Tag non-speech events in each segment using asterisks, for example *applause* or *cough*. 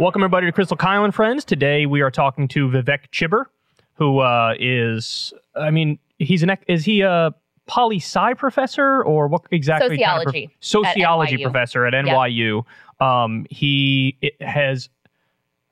Welcome everybody to Krystal Kyle and Friends. Today we are talking to Vivek Chibber, who uh, is, I mean, he's an, is he a poli sci professor or what exactly? kind of prof- Sociology at professor at NYU. Um, he has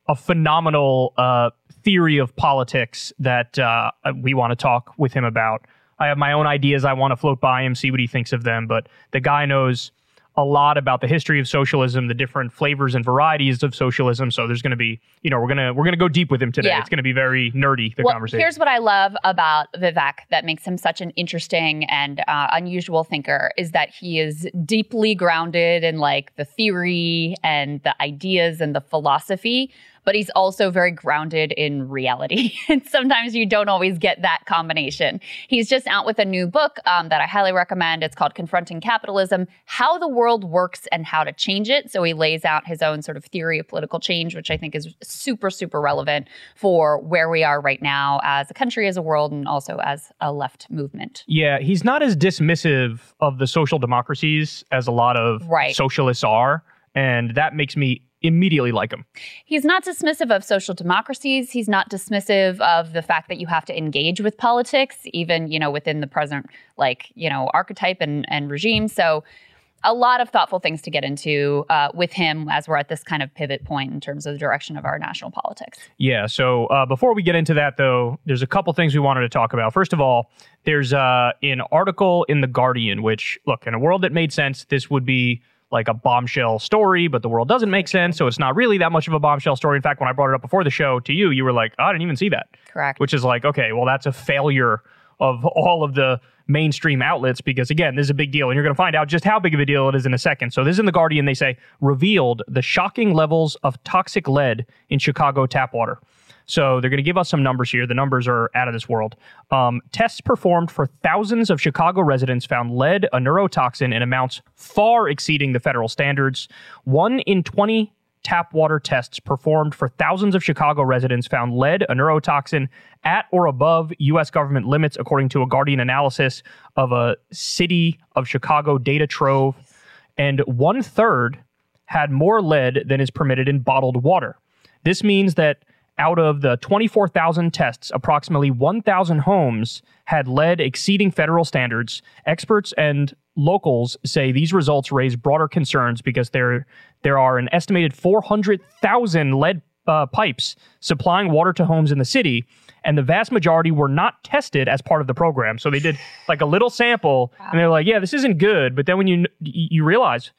a phenomenal uh, theory of politics that uh, we want to talk with him about. I have my own ideas I want to float by him, see what he thinks of them, but the guy knows a lot about the history of socialism, the different flavors and varieties of socialism. So there's going to be, you know, we're gonna we're gonna go deep with him today. Yeah. It's going to be very nerdy the well, conversation. here's what I love about Vivek that makes him such an interesting and uh, unusual thinker is that he is deeply grounded in like the theory and the ideas and the philosophy, but he's also very grounded in reality. *laughs* and sometimes you don't always get that combination. He's just out with a new book um, that I highly recommend. It's called Confronting Capitalism How the World Works and How to Change It. So he lays out his own sort of theory of political change, which I think is super, super relevant for where we are right now as a country, as a world, and also as a left movement. Yeah, he's not as dismissive of the social democracies as a lot of Right. socialists are, and that makes me immediately like him. He's not dismissive of social democracies. He's not dismissive of the fact that you have to engage with politics, even, you know, within the present, like, you know, archetype and, and regime. So a lot of thoughtful things to get into uh, with him as we're at this kind of pivot point in terms of the direction of our national politics. Yeah. So uh, before we get into that, though, there's a couple things we wanted to talk about. First of all, there's uh, an article in the Guardian, which look in a world that made sense, this would be like a bombshell story, but the world doesn't make sense, so it's not really that much of a bombshell story. In fact, when I brought it up before the show to you, you were like, "Oh, "I didn't even see that," Correct. which is like, okay, well, that's a failure of all of the mainstream outlets because again this is a big deal and you're going to find out just how big of a deal it is in a second so this is in the guardian they say revealed the shocking levels of toxic lead in chicago tap water so they're going to give us some numbers here the numbers are out of this world um, tests performed for thousands of chicago residents found lead a neurotoxin in amounts far exceeding the federal standards one in 20 tap water tests performed for thousands of Chicago residents found lead, a neurotoxin, at or above U.S. government limits, according to a Guardian analysis of a city of Chicago data trove. And one third had more lead than is permitted in bottled water. This means that out of the 24,000 tests, approximately 1,000 homes had lead exceeding federal standards. Experts and locals say these results raise broader concerns because there there are an estimated 400,000 lead uh, pipes supplying water to homes in the city, and the vast majority were not tested as part of the program. So they did like a little sample, and they're like, "Yeah, this isn't good." But then when you you realize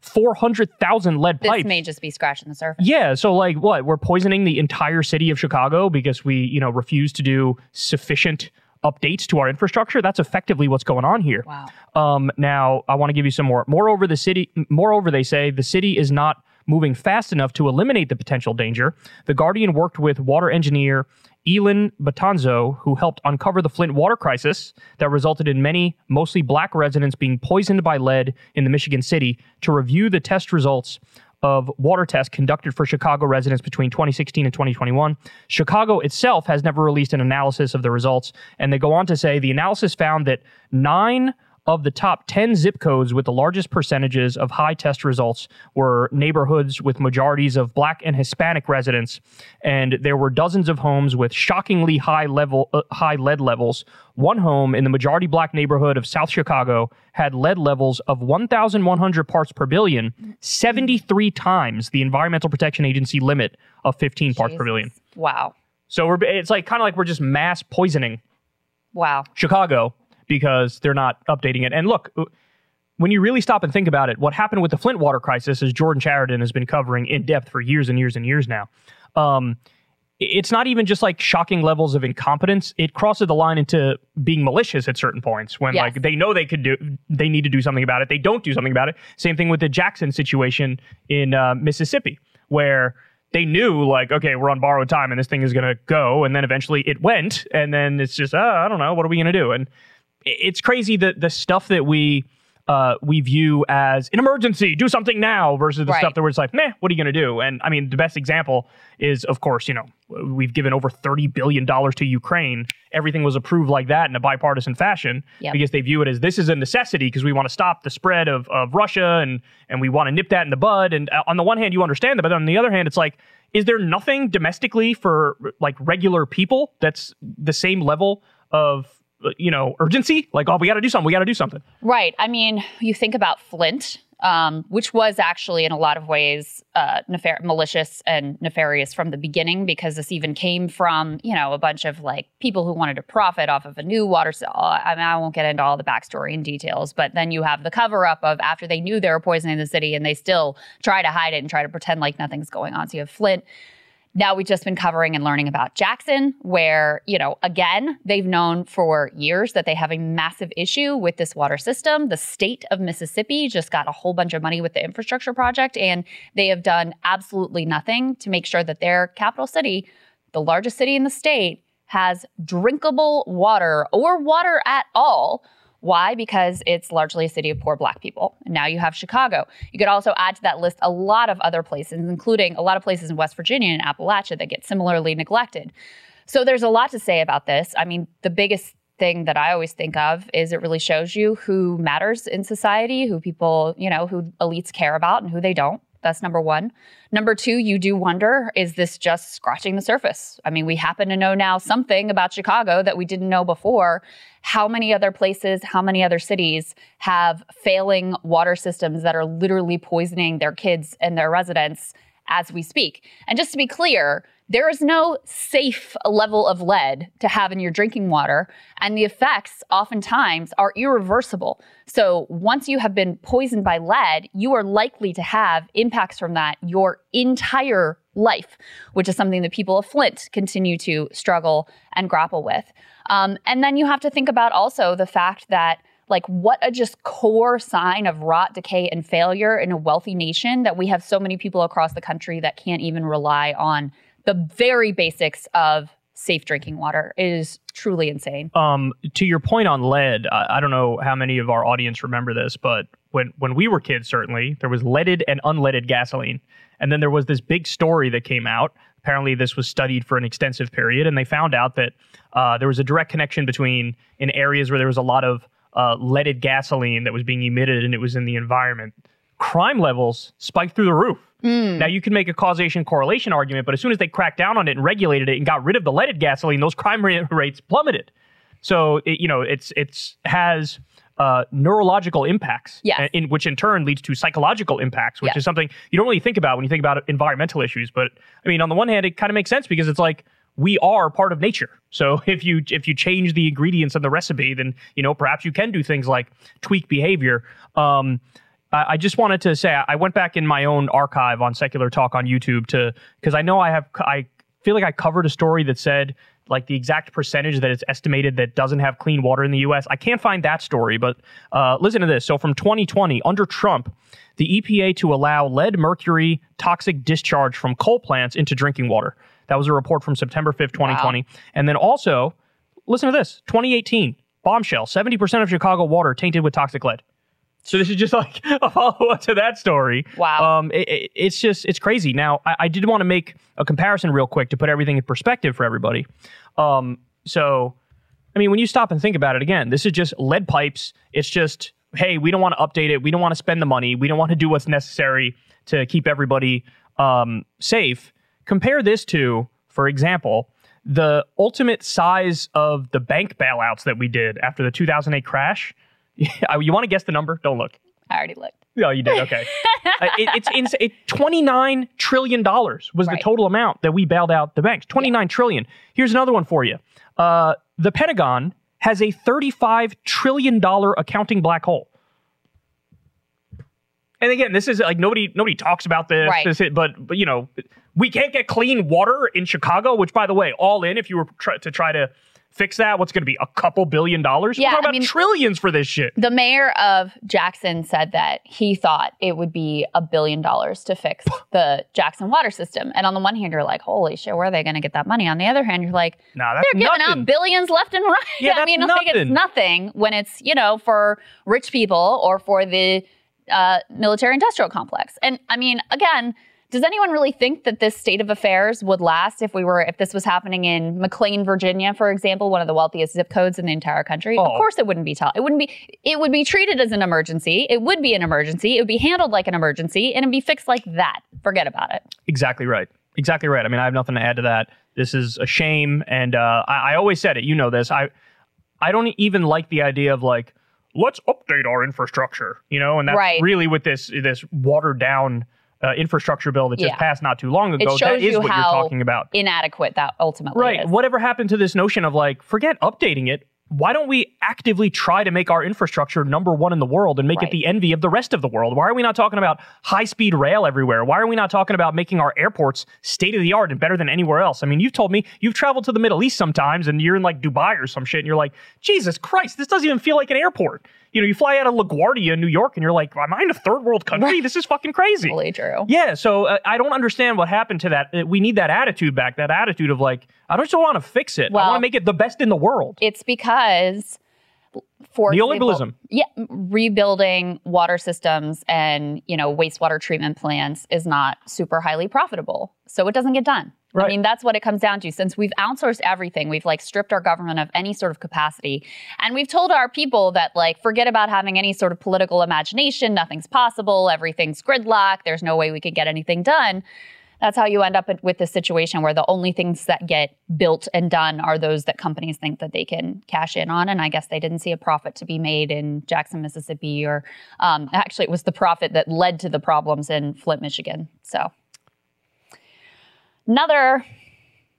400,000 lead this pipes. may just be scratching the surface. Yeah, so like what? We're poisoning the entire city of Chicago because we, you know, refuse to do sufficient updates to our infrastructure. That's effectively what's going on here. Wow. Um, now, I want to give you some more. Moreover, the city. Moreover, they say the city is not moving fast enough to eliminate the potential danger. The Guardian worked with water engineer Elin Betanzo, who helped uncover the Flint water crisis that resulted in many, mostly black residents being poisoned by lead in the Michigan city, to review the test results of water tests conducted for Chicago residents between 2016 and 2021. Chicago itself has never released an analysis of the results, and they go on to say the analysis found that nine of the top 10 zip codes with the largest percentages of high test results were neighborhoods with majorities of black and hispanic residents and there were dozens of homes with shockingly high level uh, high lead levels one home in the majority black neighborhood of south chicago had lead levels of 1100 parts per billion 73 times the environmental protection agency limit of 15 parts per billion Wow. so we're it's like kind of like we're just mass poisoning Wow. Chicago because they're not updating it. And look, uh, when you really stop and think about it, what happened with the Flint water crisis, as Jordan Chariton has been covering in depth for years and years and years now, um, it's not even just like shocking levels of incompetence. It crosses the line into being malicious at certain points when Yes. like they know they could do, they need to do something about it. They don't do something about it. Same thing with the Jackson situation in uh, Mississippi, where they knew like, okay, we're on borrowed time and this thing is going to go. And then eventually it went. And then it's just, uh, I don't know, what are we going to do? And it's crazy that the stuff that we uh, we view as an emergency, do something now, versus the Right. stuff that we're just like, meh, what are you going to do? And I mean, the best example is, of course, you know, we've given over $30 billion to Ukraine. Everything was approved like that in a bipartisan fashion Yep. because they view it as this is a necessity because we want to stop the spread of, of Russia and, and we want to nip that in the bud. And uh, on the one hand, you understand that, but on the other hand, it's like, is there nothing domestically for like regular people that's the same level of, you know, urgency? Like, oh, we got to do something. We got to do something. Right. I mean, you think about Flint, um, which was actually in a lot of ways uh, nefar- malicious and nefarious from the beginning because this even came from, you know, a bunch of like people who wanted to profit off of a new water cell. I mean, I won't get into all the backstory and details, but then you have the cover up of after they knew they were poisoning the city and they still try to hide it and try to pretend like nothing's going on. So you have Flint. Now we've just been covering and learning about Jackson, where, you know, again, they've known for years that they have a massive issue with this water system. The state of Mississippi just got a whole bunch of money with the infrastructure project, and they have done absolutely nothing to make sure that their capital city, the largest city in the state, has drinkable water or water at all. Why? Because it's largely a city of poor black people. Now you have Chicago. You could also add to that list a lot of other places, including a lot of places in West Virginia and Appalachia that get similarly neglected. So there's a lot to say about this. I mean, the biggest thing that I always think of is it really shows you who matters in society, who people, you know, who elites care about and who they don't. That's number one. Number two, you do wonder is this just scratching the surface? I mean, we happen to know now something about Chicago that we didn't know before. How many other places, how many other cities have failing water systems that are literally poisoning their kids and their residents as we speak? And just to be clear, there is no safe level of lead to have in your drinking water, and the effects oftentimes are irreversible. So, once you have been poisoned by lead, you are likely to have impacts from that your entire life, which is something that people of Flint continue to struggle and grapple with. Um, and then you have to think about also the fact that like what a just core sign of rot, decay, and failure in a wealthy nation that we have so many people across the country that can't even rely on the very basics of safe drinking water. It is truly insane. um, to your point on lead, I, I don't know how many of our audience remember this, but when when we were kids, certainly there was leaded and unleaded gasoline, and then there was this big story that came out. Apparently, this was studied for an extensive period, and they found out that uh, there was a direct connection between in areas where there was a lot of uh, leaded gasoline that was being emitted and it was in the environment. Crime levels spiked through the roof. Now you can make a causation correlation argument, but as soon as they cracked down on it and regulated it and got rid of the leaded gasoline, those crime ra- *laughs* rates plummeted. So it, you know it's it's has uh, neurological impacts, Yes. in which in turn leads to psychological impacts, which Yes. is something you don't really think about when you think about environmental issues. But I mean, on the one hand, it kind of makes sense because it's like we are part of nature. So *laughs* if you if you change the ingredients of the recipe, then you know perhaps you can do things like tweak behavior. Um, I I just wanted to say I went back in my own archive on Secular Talk on YouTube to because I know I have I feel like I covered a story that said like the exact percentage that it's estimated that doesn't have clean water in the U.S. I can't find that story, but uh, listen to this. So from 2020, under Trump, the EPA to allow lead mercury toxic discharge from coal plants into drinking water. That was a report from September 5th, 2020. And then also, listen to this 2018, bombshell 70% of Chicago water tainted with toxic lead. So this is just *laughs* like a follow up to that story. Wow. Um, it, it- it's just it's crazy. Now I, I did want to make a comparison real quick to put everything in perspective for everybody. Um, so I mean, when you stop and think about it again, this is just lead pipes. It's just hey, we don't want to update it. We don't want to spend the money. We don't want to do what's necessary to keep everybody um, safe. Compare this to, for example, the ultimate size of the bank bailouts that we did after the 2008 crash. *laughs* you want to guess the number? Don't look. I already looked. Oh, you did. Okay. Uh, it, it's *laughs* it, $29 trillion was the total amount that we bailed out the banks. 29 trillion. Here's another one for you. Uh, the Pentagon has a $35 trillion accounting black hole. And again, this is like nobody nobody talks about this, Right. this but but you know, we can't get clean water in Chicago. Which, by the way, all in if you were try, to try to fix that? What's going to be a couple billion dollars? Yeah, We're talking I about mean- trillions for this shit. The mayor of Jackson said that he thought it would be a billion dollars to fix *sighs* the Jackson water system. And on the one hand, you're like, holy shit, where are they going to get that money? On the other hand, you're like, Nah, that's they're giving nothing. out billions left and right. Yeah, *laughs* I mean, like it's nothing. nothing when it's, you know, for rich people or for the uh, military industrial complex. And I mean, again, does anyone really think that this state of affairs would last if we were if this was happening in McLean, Virginia, for example, one of the wealthiest zip codes in the entire country? Oh. Of course it wouldn't be tell it wouldn't be it would be treated as an emergency. It would be an emergency. It would be handled like an emergency and it'd be fixed like that. Forget about it. Exactly right. Exactly right. I mean, I have nothing to add to that. This is a shame, and uh, I, I always said it. You know this. I I don't even like the idea of like let's update our infrastructure. You know, and that's Right. really what this this watered down uh, infrastructure bill that just Yeah. passed not too long ago. shows that is you what how you're talking about. Inadequate that ultimately Right. is. Whatever happened to this notion of like, forget updating it. Why don't we actively try to make our infrastructure number one in the world and make Right. it the envy of the rest of the world? Why are we not talking about high speed rail everywhere? Why are we not talking about making our airports state of the art and better than anywhere else? I mean, you've told me you've traveled to the Middle East sometimes and you're in like Dubai or some shit and you're like, Jesus Christ, this doesn't even feel like an airport. You know, you fly out of LaGuardia in New York and you're like, am I in a third world country? This is fucking crazy. Totally true. Yeah, so uh, I don't understand what happened to that. Uh, We need that attitude back. That attitude of like, I don't just want to fix it. I want to make it the best in the world. It's because for Neoliberalism. yeah, rebuilding water systems and you know wastewater treatment plants is not super highly profitable, so it doesn't get done. I mean, that's what it comes down to. Since we've outsourced everything, we've like stripped our government of any sort of capacity. And we've told our people that like forget about having any sort of political imagination, nothing's possible, everything's gridlock, there's no way we could get anything done. That's how you end up with this situation where the only things that get built and done are those that companies think that they can cash in on. And I guess they didn't see a profit to be made in Jackson, Mississippi, or um, actually, it was the profit that led to the problems in Flint, Michigan. So, another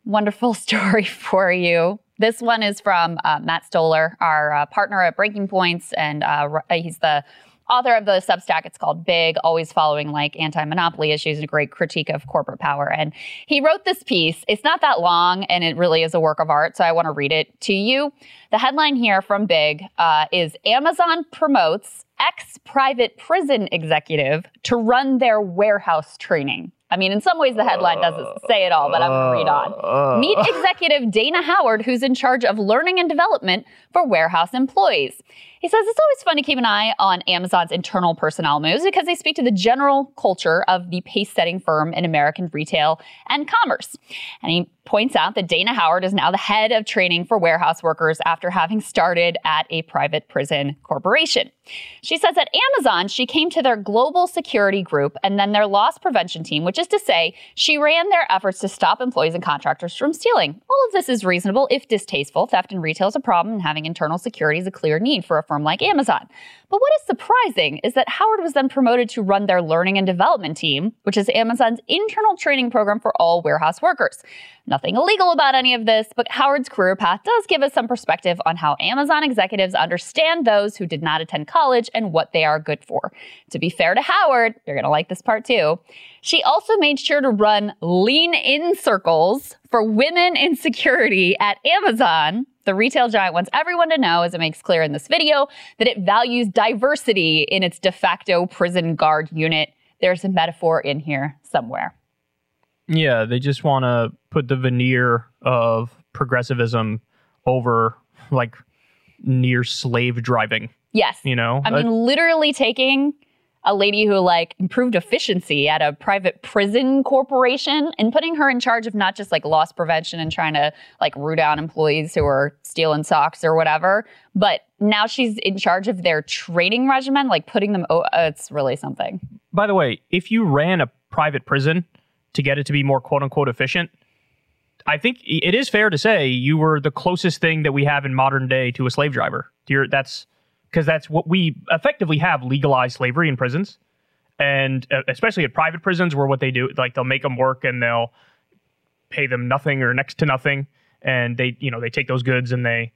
wonderful *laughs* story for you. This one is from uh, Matt Stoller, our uh, partner at Breaking Points, and uh, he's the author of the Substack. It's called Big, always following like anti-monopoly issues and a great critique of corporate power. And he wrote this piece. It's not that long, and it really is a work of art. So I want to read it to you. The headline here from Big uh, is Amazon promotes ex-private prison executive to run their warehouse training. I mean, in some ways, the headline doesn't uh, say it all, but I'm going to read on. Uh, Meet uh. *laughs* executive Dana Howard, who's in charge of learning and development for warehouse employees. He says it's always fun to keep an eye on Amazon's internal personnel moves because they speak to the general culture of the pace setting firm in American retail and commerce. And he points out that Dana Howard is now the head of training for warehouse workers after having started at a private prison corporation. She says at Amazon, she came to their global security group and then their loss prevention team, which is to say, she ran their efforts to stop employees and contractors from stealing. All of this is reasonable if distasteful. Theft in retail is a problem, and having internal security is a clear need for a firm like Amazon. But what is surprising is that Howard was then promoted to run their learning and development team, which is Amazon's internal training program for all warehouse workers. Nothing illegal about any of this, but Howard's career path does give us some perspective on how Amazon executives understand those who did not attend college and what they are good for. To be fair to Howard, you're going to like this part too. She also made sure to run lean in circles for women in security at Amazon. The retail giant wants everyone to know, as it makes clear in this video, that it values diversity in its de facto prison guard unit. There's a metaphor in here somewhere. Yeah, they just want to put the veneer of progressivism over like near slave driving. Yes. You know, I mean, uh, literally taking a lady who like improved efficiency at a private prison corporation and putting her in charge of not just like loss prevention and trying to like root out employees who are stealing socks or whatever, but now she's in charge of their training regimen, like putting them. Oh, uh, it's really something. by the way, if you ran a private prison to get it to be more quote unquote efficient, I think it is fair to say you were the closest thing that we have in modern day to a slave driver. You're, that's because that's what we effectively have legalized slavery in prisons, and uh, especially at private prisons where what they do, like they'll make them work and they'll pay them nothing or next to nothing, and they you know they take those goods and they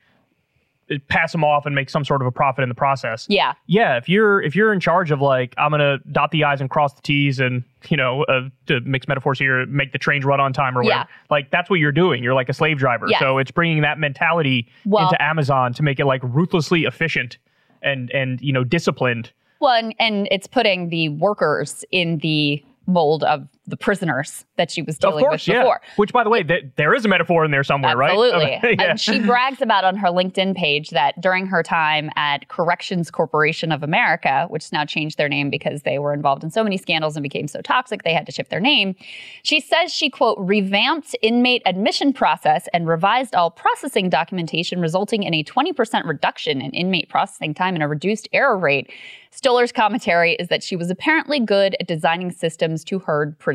pass them off and make some sort of a profit in the process. Yeah. Yeah, if you're if you're in charge of like I'm gonna dot the i's and cross the t's and you know uh, to mix metaphors here, make the trains run on time or whatever. Yeah. Like that's what you're doing. You're like a slave driver. Yes. So it's bringing that mentality Well- into Amazon to make it like ruthlessly efficient and and you know disciplined. Well, and, and it's putting the workers in the mold of the prisoners that she was dealing of course, with yeah. before. Which, by the way, th- there is a metaphor in there somewhere, Absolutely. right? *laughs* yeah. And she brags about on her LinkedIn page that during her time at Corrections Corporation of America, which has now changed their name because they were involved in so many scandals and became so toxic they had to shift their name. She says she, quote, revamped inmate admission process and revised all processing documentation, resulting in a 20% reduction in inmate processing time and a reduced error rate. Stoller's commentary is that she was apparently good at designing systems to herd prisoners.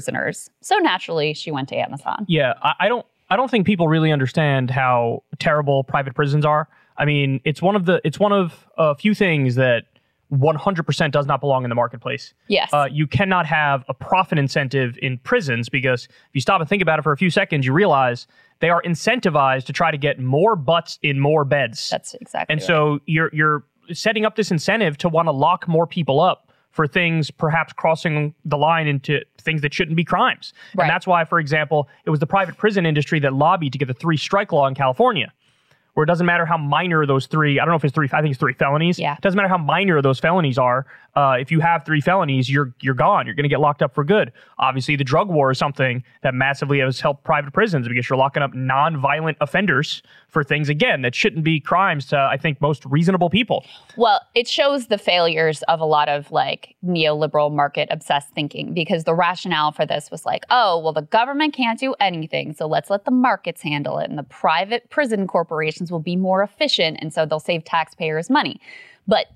So naturally, she went to Amazon. Yeah, I, I don't. I don't think people really understand how terrible private prisons are. I mean, it's one of the. It's one of a few things that 100% does not belong in the marketplace. Yes. Uh, you cannot have a profit incentive in prisons because if you stop and think about it for a few seconds, you realize they are incentivized to try to get more butts in more beds. That's exactly and right. so you're you're setting up this incentive to want to lock more people up for things perhaps crossing the line into things that shouldn't be crimes. Right. And that's why, for example, it was the private prison industry that lobbied to get the three strike law in California. Where it doesn't matter how minor those three, I don't know if it's three, I think it's three felonies. Yeah. It doesn't matter how minor those felonies are. Uh, if you have three felonies, you're you're gone. You're going to get locked up for good. Obviously, the drug war is something that massively has helped private prisons because you're locking up non-violent offenders for things again that shouldn't be crimes to I think most reasonable people. Well, it shows the failures of a lot of like neoliberal market obsessed thinking because the rationale for this was like, oh, well, the government can't do anything. So let's let the markets handle it. And the private prison corporations will be more efficient. And so they'll save taxpayers money. But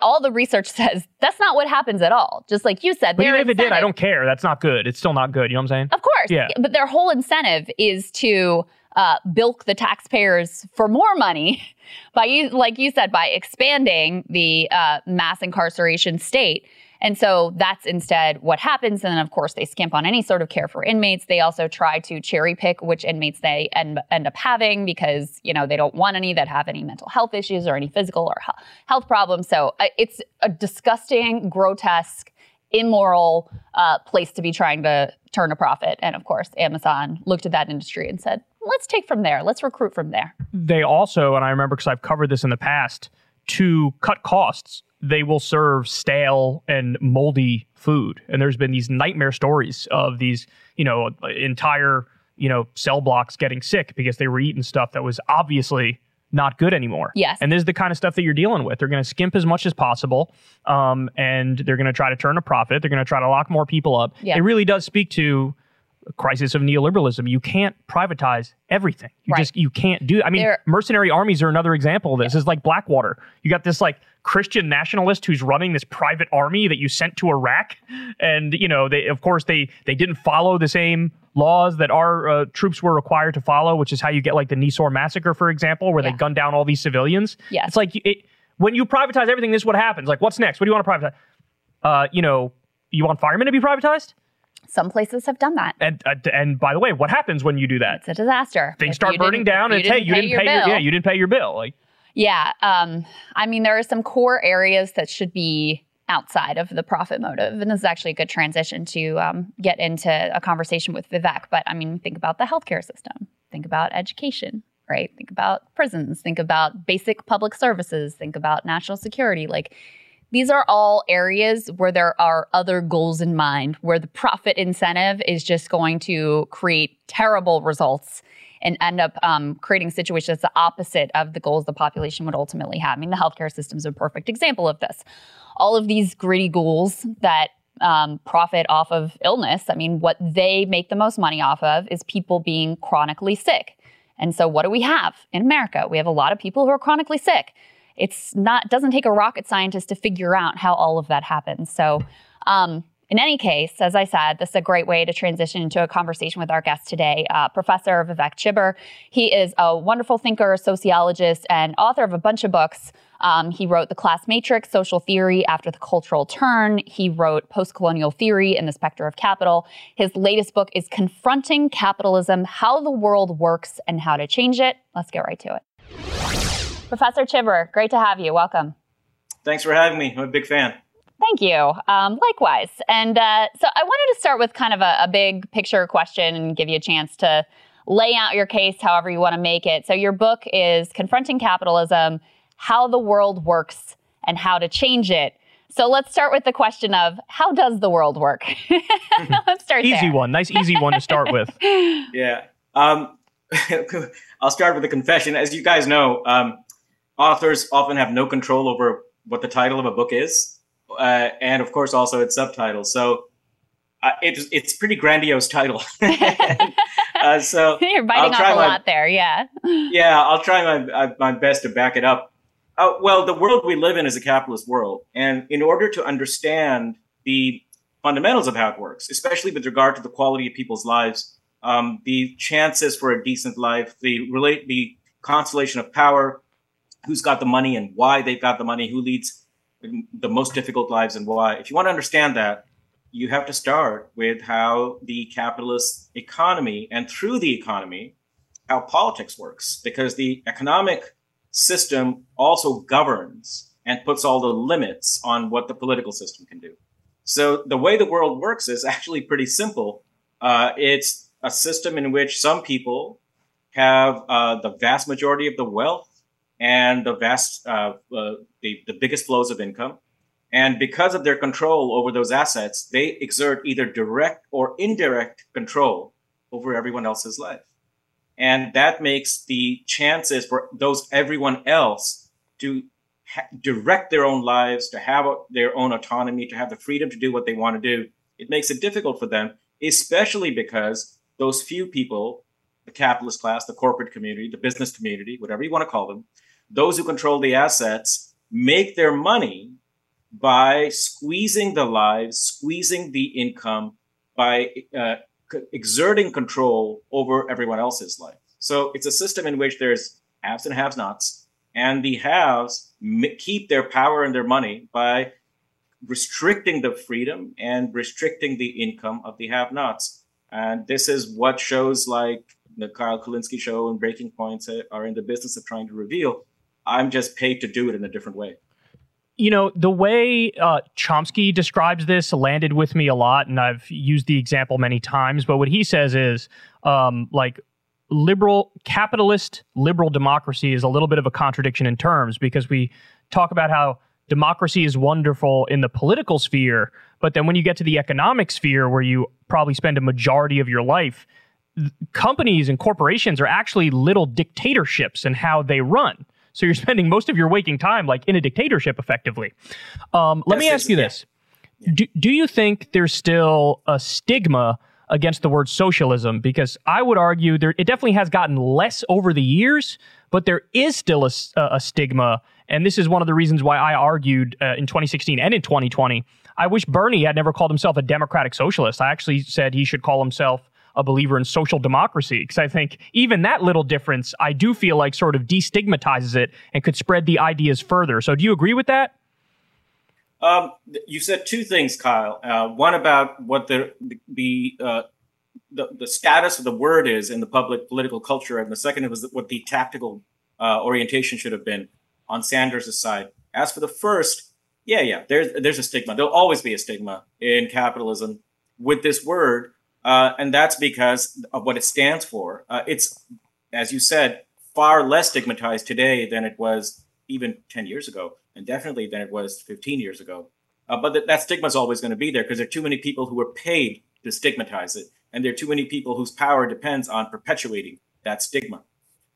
all the research *laughs* says that's not what happens at all. Just like you said, But even if it did, I don't care. That's not good. It's still not good. You know what I'm saying? Of course. Yeah. But their whole incentive is to uh, bilk the taxpayers for more money *laughs* by, like you said, by expanding the uh, mass incarceration state. And so that's instead what happens. And then, of course, they skimp on any sort of care for inmates. They also try to cherry pick which inmates they end, end up having because, you know, they don't want any that have any mental health issues or any physical or health problems. So uh, it's a disgusting, grotesque, immoral uh, place to be trying to turn a profit. And of course, Amazon looked at that industry and said, let's take from there. Let's recruit from there. they also, and I remember because I've covered this in the past, to cut costs, they will serve stale and moldy food. And there's been these nightmare stories of these, you know, entire, you know, cell blocks getting sick because they were eating stuff that was obviously not good anymore. Yes. And this is the kind of stuff that you're dealing with. They're going to skimp as much as possible, um, and they're going to try to turn a profit. They're going to try to lock more people up. Yeah. It really does speak to crisis of neoliberalism. You can't privatize everything. You Right. just you can't do. I mean, There- mercenary armies are another example of this. It's like Blackwater. You got this like Christian nationalist who's running this private army that you sent to Iraq, and you know they of course they they didn't follow the same laws that our uh, troops were required to follow, which is how you get like the Nisour massacre, for example, where Yeah. they gunned down all these civilians. Yeah, it's like it, when you privatize everything, this is what happens. Like, what's next? What do you want to privatize? Uh, you know, you want firemen to be privatized? Some places have done that. And uh, and by the way, what happens when you do that? It's a disaster. Things If start burning down, and hey, you didn't pay your, bill. yeah, you didn't pay your bill. Like, Yeah. Um, I mean, there are some core areas that should be outside of the profit motive. And this is actually a good transition to um, get into a conversation with Vivek. But I mean, think about the healthcare system, think about education, right? Think about prisons, think about basic public services, think about national security. Like, these are all areas where there are other goals in mind, where the profit incentive is just going to create terrible results and end up um, creating situations that's the opposite of the goals the population would ultimately have. I mean, the healthcare system is a perfect example of this. All of these greedy ghouls that um, profit off of illness, I mean, what they make the most money off of is people being chronically sick. And so, what do we have in America? We have a lot of people who are chronically sick. It's not doesn't take a rocket scientist to figure out how all of that happens. So, um, in any case, as I said, this is a great way to transition into a conversation with our guest today, uh, Professor Vivek Chibber. He is a wonderful thinker, sociologist, and author of a bunch of books. Um, he wrote The Class Matrix, Social Theory After the Cultural Turn. He wrote Postcolonial Theory and the Specter of Capital. His latest book is Confronting Capitalism How the World Works and How to Change It. Let's get right to it. Professor Chibber, great to have you. Welcome. Thanks for having me. I'm a big fan. Thank you. Um, likewise. And uh, so I wanted to start with kind of a, a big picture question and give you a chance to lay out your case however you want to make it. So your book is Confronting Capitalism How the World Works and How to Change It. So let's start with the question of how does the world work? *laughs* let's start easy there. one, nice easy one to start *laughs* with. yeah, um, *laughs* I'll start with a confession. As you guys know, um, authors often have no control over what the title of a book is, uh, and of course also its subtitles. So uh, it's it's pretty grandiose title. *laughs* *laughs* uh, so *laughs* you're biting off a my, lot there, yeah. yeah, I'll try my my best to back it up. Uh, well, the world we live in is a capitalist world, and in order to understand the fundamentals of how it works, especially with regard to the quality of people's lives, um, the chances for a decent life, the relate the constellation of power, who's got the money and why they've got the money, who leads the most difficult lives and why. If you want to understand that, you have to start with how the capitalist economy and through the economy, how politics works, because the economic system also governs and puts all the limits on what the political system can do. So the way the world works is actually pretty simple. Uh, it's a system in which some people have uh, the vast majority of the wealth and the vast, uh, uh the, the biggest flows of income and because of their control over those assets, they exert either direct or indirect control over everyone else's life. And that makes the chances for those everyone else to ha- direct their own lives, to have a, their own autonomy, to have the freedom to do what they want to do. It makes it difficult for them, especially because those few people, the capitalist class, the corporate community, the business community, whatever you want to call them, those who control the assets make their money by squeezing the lives, squeezing the income, by uh, exerting control over everyone else's life. So it's a system in which there's haves and have nots, and the haves keep their power and their money by restricting the freedom and restricting the income of the have nots. And this is what shows like the Kyle Kulinski show and Breaking Points are in the business of trying to reveal. I'm just paid to do it in a different way you know, the way uh, Chomsky describes this landed with me a lot, and I've used the example many times. But what he says is um, like liberal capitalist liberal democracy is a little bit of a contradiction in terms because we talk about how democracy is wonderful in the political sphere, but then when you get to the economic sphere where you probably spend a majority of your life, companies and corporations are actually little dictatorships in how they run. So you're spending most of your waking time like in a dictatorship, effectively. Um, let me ask you this: yeah. do, do you think there's still a stigma against the word socialism? Because I would argue there it definitely has gotten less over the years, but there is still a, a stigma, and this is one of the reasons why I argued uh, in 2016 and in 2020. I wish Bernie had never called himself a democratic socialist. I actually said he should call himself a believer in social democracy because I think even that little difference, I do feel like sort of destigmatizes it and could spread the ideas further. So, do you agree with that? Um, you said two things, Kyle. Uh, one about what the the, uh, the, the status of the word is in the public political culture, and the second was what the tactical uh, orientation should have been on Sanders' side. As for the first, yeah, yeah, there's there's a stigma. There'll always be a stigma in capitalism with this word uh, and that's because of what it stands for. Uh, it's, as you said, far less stigmatized today than it was even 10 years ago, and definitely than it was 15 years ago. Uh, but th- that stigma is always going to be there because there are too many people who are paid to stigmatize it, and there are too many people whose power depends on perpetuating that stigma.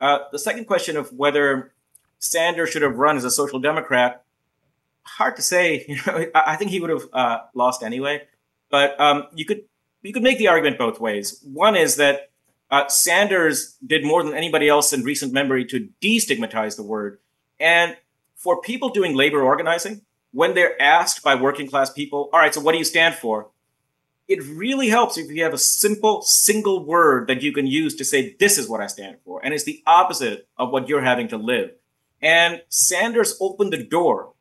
Uh, the second question of whether Sanders should have run as a social democrat, hard to say. *laughs* You know, I think he would have uh, lost anyway. But um, you could you could make the argument both ways. One is that uh, Sanders did more than anybody else in recent memory to destigmatize the word. And for people doing labor organizing, when they're asked by working class people, all right, so what do you stand for? It really helps if you have a simple single word that you can use to say, this is what I stand for. And it's the opposite of what you're having to live. And Sanders opened the door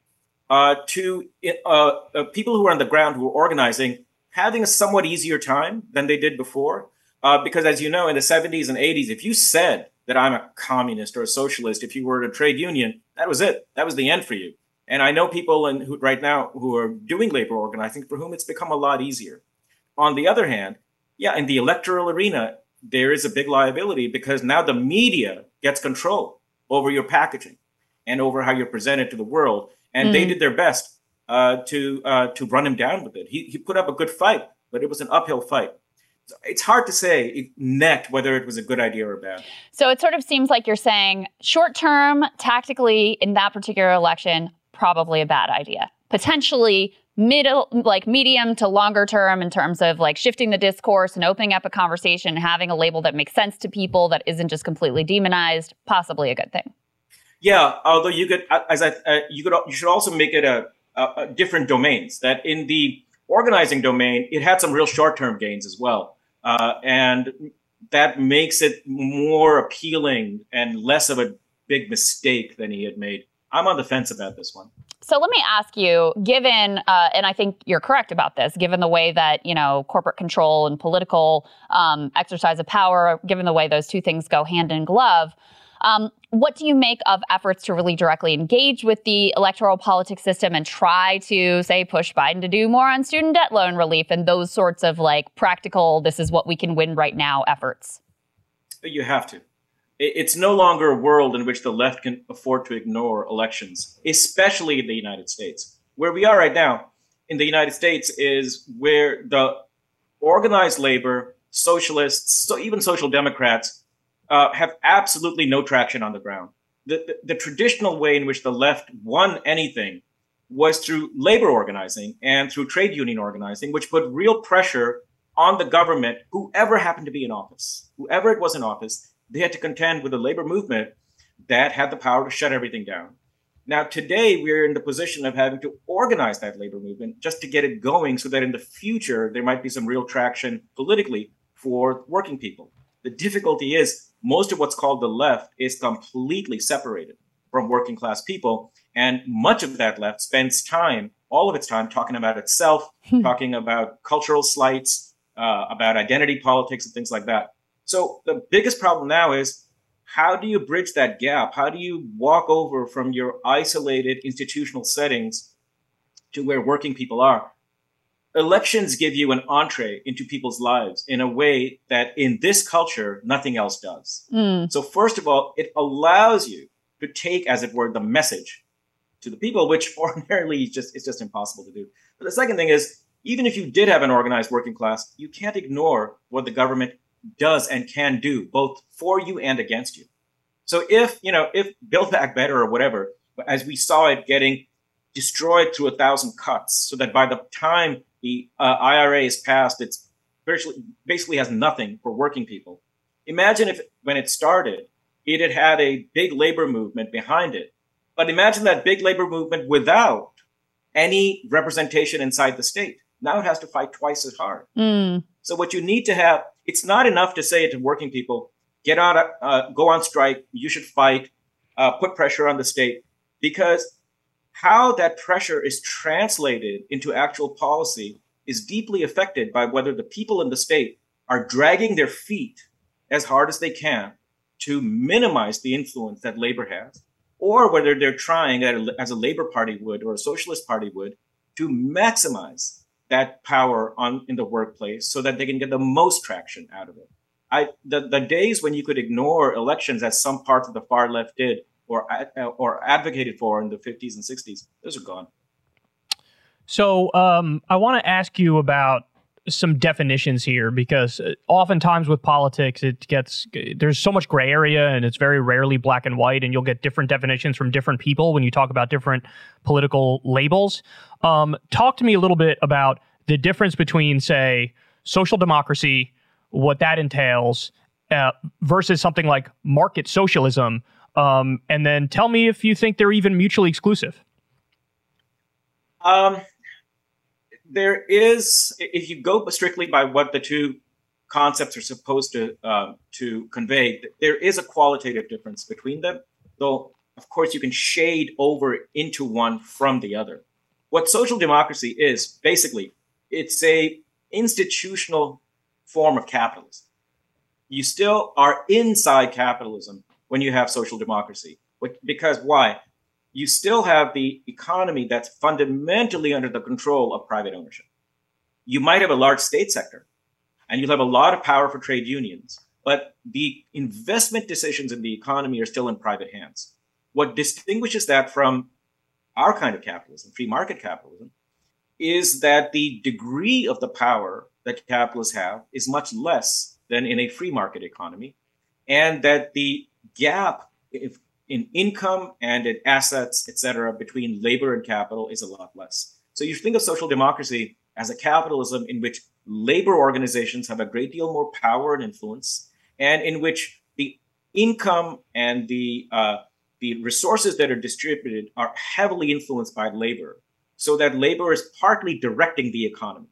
uh, to uh, uh people who are on the ground who are organizing having a somewhat easier time than they did before. Uh, because as you know, in the 70s and 80s, if you said that I'm a communist or a socialist. If you were at a trade union, that was it. That was the end for you. And I know people in, who, right now who are doing labor organizing for whom it's become a lot easier. On the other hand, yeah, in the electoral arena, there is a big liability because now the media gets control over your packaging and over how you're presented to the world. And mm. they did their best uh, to uh, to run him down with it. He, he put up a good fight, but it was an uphill fight. So it's hard to say net whether it was a good idea or bad. So it sort of seems like you're saying short term, tactically, in that particular election, probably a bad idea. Potentially middle like medium to longer term in terms of like shifting the discourse and opening up a conversation having a label that makes sense to people that isn't just completely demonized possibly a good thing yeah although you could as i uh, you could you should also make it a, a, a, different domains that in the organizing domain it had some real short-term gains as well. Uh, and that makes it more appealing and less of a big mistake than he had made. I'm on the fence about this one. So let me ask you, given, uh, and I think you're correct about this, given the way that you know corporate control and political um, exercise of power, given the way those two things go hand in glove, um, what do you make of efforts to really directly engage with the electoral politics system and try to say push Biden to do more on student debt loan relief and those sorts of like practical, this is what we can win right now efforts? You have to it's no longer a world in which the left can afford to ignore elections, especially in the United States. Where we are right now in the United States is where the organized labor, socialists, so even social democrats uh, have absolutely no traction on the ground. The, the, the traditional way in which the left won anything was through labor organizing and through trade union organizing, which put real pressure on the government, whoever happened to be in office, whoever it was in office, they had to contend with a labor movement that had the power to shut everything down. Now, today, we're in the position of having to organize that labor movement just to get it going so that in the future, there might be some real traction politically for working people. The difficulty is most of what's called the left is completely separated from working class people. And much of that left spends time, all of its time, talking about itself, *laughs* hmm. talking about cultural slights, uh, about identity politics, and things like that. So the biggest problem now is how do you bridge that gap? How do you walk over from your isolated institutional settings to where working people are? Elections give you an entree into people's lives in a way that in this culture, nothing else does. Mm. So, first of all, it allows you to take, as it were, the message to the people, which *laughs* ordinarily is just, it's just impossible to do. But the second thing is, even if you did have an organized working class, you can't ignore what the government does and can do both for you and against you. So if, you know, if Build Back Better or whatever, as we saw it getting destroyed through a thousand cuts, so that by the time the uh, IRA is passed, it's virtually basically has nothing for working people. Imagine if when it started, it had had a big labor movement behind it. But imagine that big labor movement without any representation inside the state. Now it has to fight twice as hard. Mm. So what you need to have, it's not enough to say to working people, get out, uh, go on strike. You should fight, uh, put pressure on the state, because how that pressure is translated into actual policy is deeply affected by whether the people in the state are dragging their feet as hard as they can to minimize the influence that labor has, or whether they're trying, as a labor party would or a socialist party would, to maximize that power on in the workplace so that they can get the most traction out of it. I the, the days when you could ignore elections as some parts of the far left did or or advocated for in the 50s and 60s, those are gone. So um, I want to ask you about some definitions here because uh, oftentimes with politics it gets there's so much gray area and it's very rarely black and white and you'll get different definitions from different people when you talk about different political labels um, talk to me a little bit about the difference between say social democracy what that entails uh, versus something like market socialism um, and then tell me if you think they're even mutually exclusive um there is, if you go strictly by what the two concepts are supposed to uh, to convey, there is a qualitative difference between them. Though, of course, you can shade over into one from the other. What social democracy is basically, it's a institutional form of capitalism. you still are inside capitalism when you have social democracy. Because why? You still have the economy that's fundamentally under the control of private ownership. You might have a large state sector and you'll have a lot of power for trade unions, but the investment decisions in the economy are still in private hands. What distinguishes that from our kind of capitalism, free market capitalism, is that the degree of the power that capitalists have is much less than in a free market economy, and that the gap in income and in assets, et cetera, between labor and capital is a lot less. So you think of social democracy as a capitalism in which labor organizations have a great deal more power and influence, and in which the income and the uh, the resources that are distributed are heavily influenced by labor, so that labor is partly directing the economy.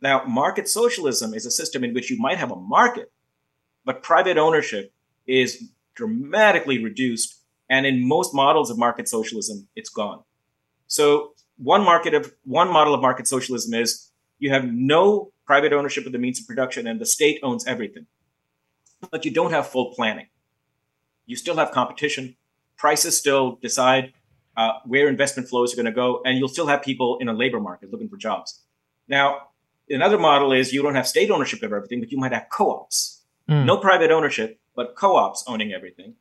Now, market socialism is a system in which you might have a market, but private ownership is dramatically reduced. And in most models of market socialism, it's gone. So one market of one model of market socialism is you have no private ownership of the means of production and the state owns everything. But you don't have full planning. You still have competition. Prices still decide uh, where investment flows are going to go, and you'll still have people in a labor market looking for jobs. Now, another model is you don't have state ownership of everything, but you might have co-ops. Mm. No private ownership, but co-ops owning everything.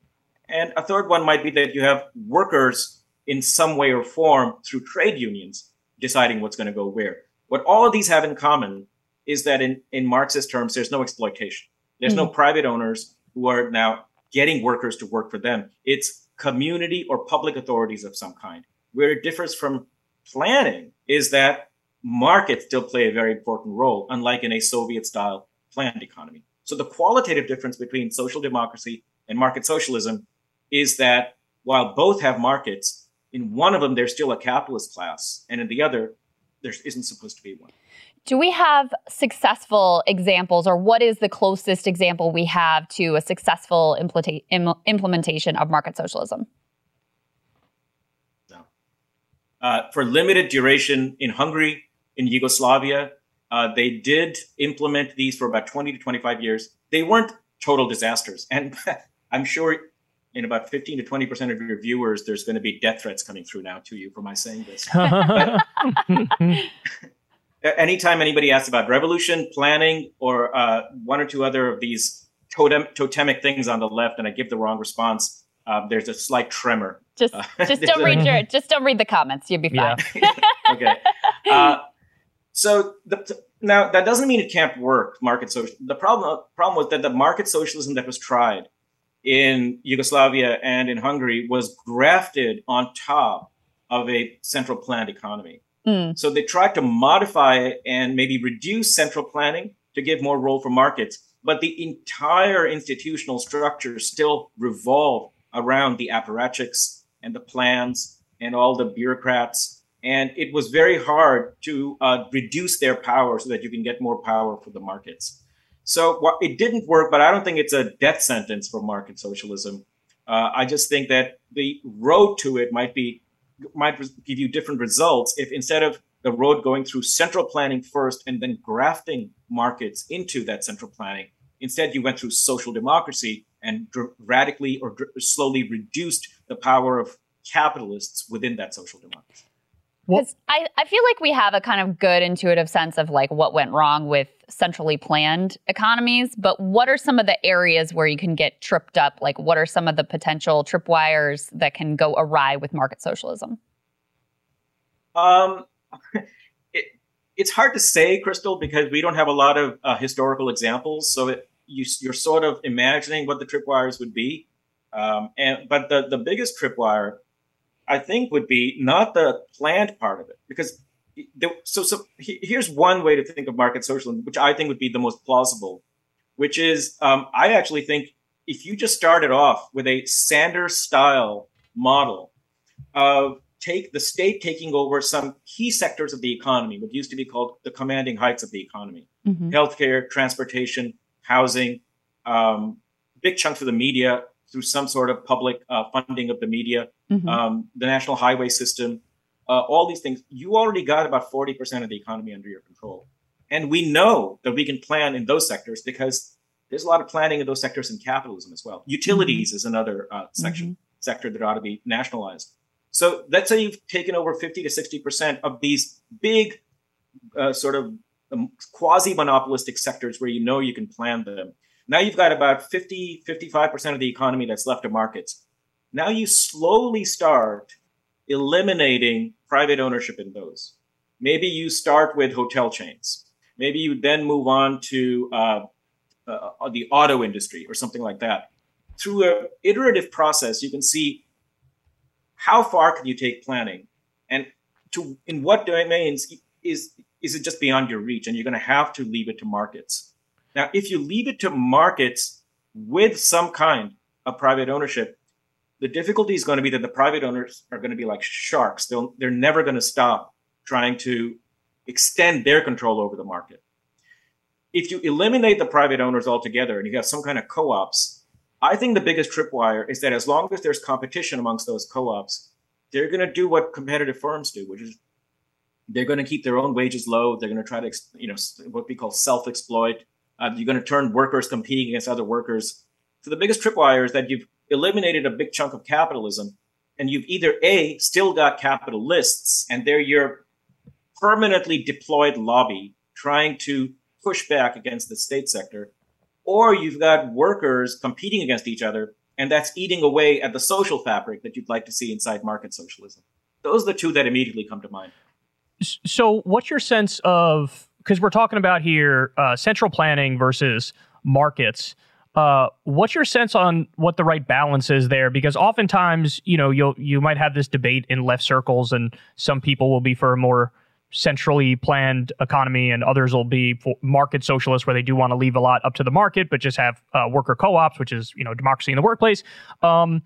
And a third one might be that you have workers in some way or form through trade unions deciding what's going to go where. What all of these have in common is that in, in Marxist terms, there's no exploitation. There's mm. no private owners who are now getting workers to work for them. It's community or public authorities of some kind. Where it differs from planning is that markets still play a very important role, unlike in a Soviet style planned economy. So the qualitative difference between social democracy and market socialism is that while both have markets, in one of them there's still a capitalist class, and in the other there isn't supposed to be one. Do we have successful examples, or what is the closest example we have to a successful implementation of market socialism? No. Uh, for limited duration in Hungary, in Yugoslavia. Uh, they did implement these for about 20 to 25 years. They weren't total disasters. And *laughs* I'm sure in about 15 to 20% of your viewers, there's going to be death threats coming through now to you for my saying this. *laughs* *laughs* anytime anybody asks about revolution, planning, or uh, one or two other of these totem, totemic things on the left, and I give the wrong response, uh, there's a slight tremor. Just, uh, just don't read your, just don't read the comments. You'll be fine. Yeah. okay. So the, now that doesn't mean it can't work. Market social. The problem problem was that the market socialism that was tried in Yugoslavia and in Hungary was grafted on top of a central planned economy. Mm. So they tried to modify it and maybe reduce central planning to give more role for markets, but the entire institutional structure still revolved around the apparatchiks and the plans and all the bureaucrats and it was very hard to uh, reduce their power so that you can get more power for the markets. So well, it didn't work, but I don't think it's a death sentence for market socialism. Uh, I just think that the road to it might be might give you different results if instead of the road going through central planning first and then grafting markets into that central planning, instead you went through social democracy and radically or slowly reduced the power of capitalists within that social democracy. Because I, I feel like we have a kind of good intuitive sense of like what went wrong with centrally planned economies, but what are some of the areas where you can get tripped up? Like what are some of the potential tripwires that can go awry with market socialism? Um, *laughs* it, it's hard to say, Krystal, because we don't have a lot of uh, historical examples. So it, you, are sort of imagining what the tripwires would be. Um, and but the the biggest tripwire I think would be not the planned part of it, because so so here's one way to think of market socialism, which I think would be the most plausible, which is um, I actually think if you just started off with a Sanders style model of take the state taking over some key sectors of the economy, what used to be called the commanding heights of the economy, mm-hmm. healthcare, transportation, housing, um, big chunks of the media, through some sort of public uh, funding of the media, mm-hmm. um, the national highway system, uh, all these things, you already got about 40% of the economy under your control. And we know that we can plan in those sectors because there's a lot of planning in those sectors in capitalism as well. Utilities mm-hmm. is another uh, section mm-hmm. sector that ought to be nationalized. So let's say you've taken over 50 to 60 percent of these big, uh, sort of um, quasi monopolistic sectors where you know you can plan them. Now you've got about 50, 55 percent of the economy that's left to markets. Now you slowly start eliminating private ownership in those. Maybe you start with hotel chains. Maybe you then move on to uh, uh, the auto industry or something like that. Through an iterative process, you can see how far can you take planning, and to in what domains is is it just beyond your reach, and you're going to have to leave it to markets. Now, if you leave it to markets with some kind of private ownership, the difficulty is going to be that the private owners are going to be like sharks. They'll, they're never going to stop trying to extend their control over the market if you eliminate the private owners altogether and you have some kind of co-ops, I think the biggest tripwire is that as long as there's competition amongst those co-ops, they're going to do what competitive firms do, which is they're going to keep their own wages low. They're going to try to, you know, what we call self-exploit. Uh, you're going to turn workers competing against other workers. So the biggest tripwire is that you've eliminated a big chunk of capitalism, and you've either a still got capitalists, and they're your permanently deployed lobby trying to push back against the state sector, or you've got workers competing against each other, and that's eating away at the social fabric that you'd like to see inside market socialism. Those are the two that immediately come to mind. So, what's your sense of because we're talking about here uh, central planning versus markets? Uh, what's your sense on what the right balance is there? Because oftentimes, you know, you you might have this debate in left circles, and some people will be for a more centrally planned economy, and others will be market socialists, where they do want to leave a lot up to the market, but just have uh, worker co-ops, which is you know democracy in the workplace. Um,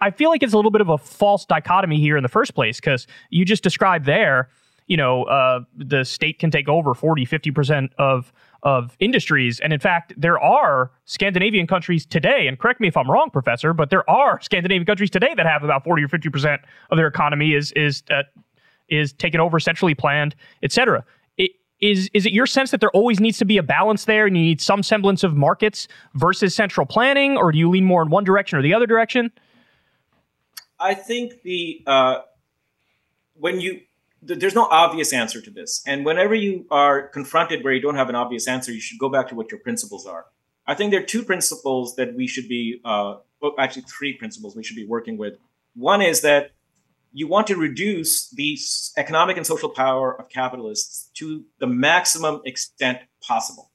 I feel like it's a little bit of a false dichotomy here in the first place because you just described there, you know, uh, the state can take over 40, 50% of, of industries. And in fact, there are Scandinavian countries today, and correct me if I'm wrong, Professor, but there are Scandinavian countries today that have about 40 or 50% of their economy is, is uh, is taken over, centrally planned, etc. Is is it your sense that there always needs to be a balance there, and you need some semblance of markets versus central planning, or do you lean more in one direction or the other direction? I think the uh, when you there's no obvious answer to this, and whenever you are confronted where you don't have an obvious answer, you should go back to what your principles are. I think there are two principles that we should be, uh, well, actually three principles we should be working with. One is that you want to reduce the economic and social power of capitalists to the maximum extent possible.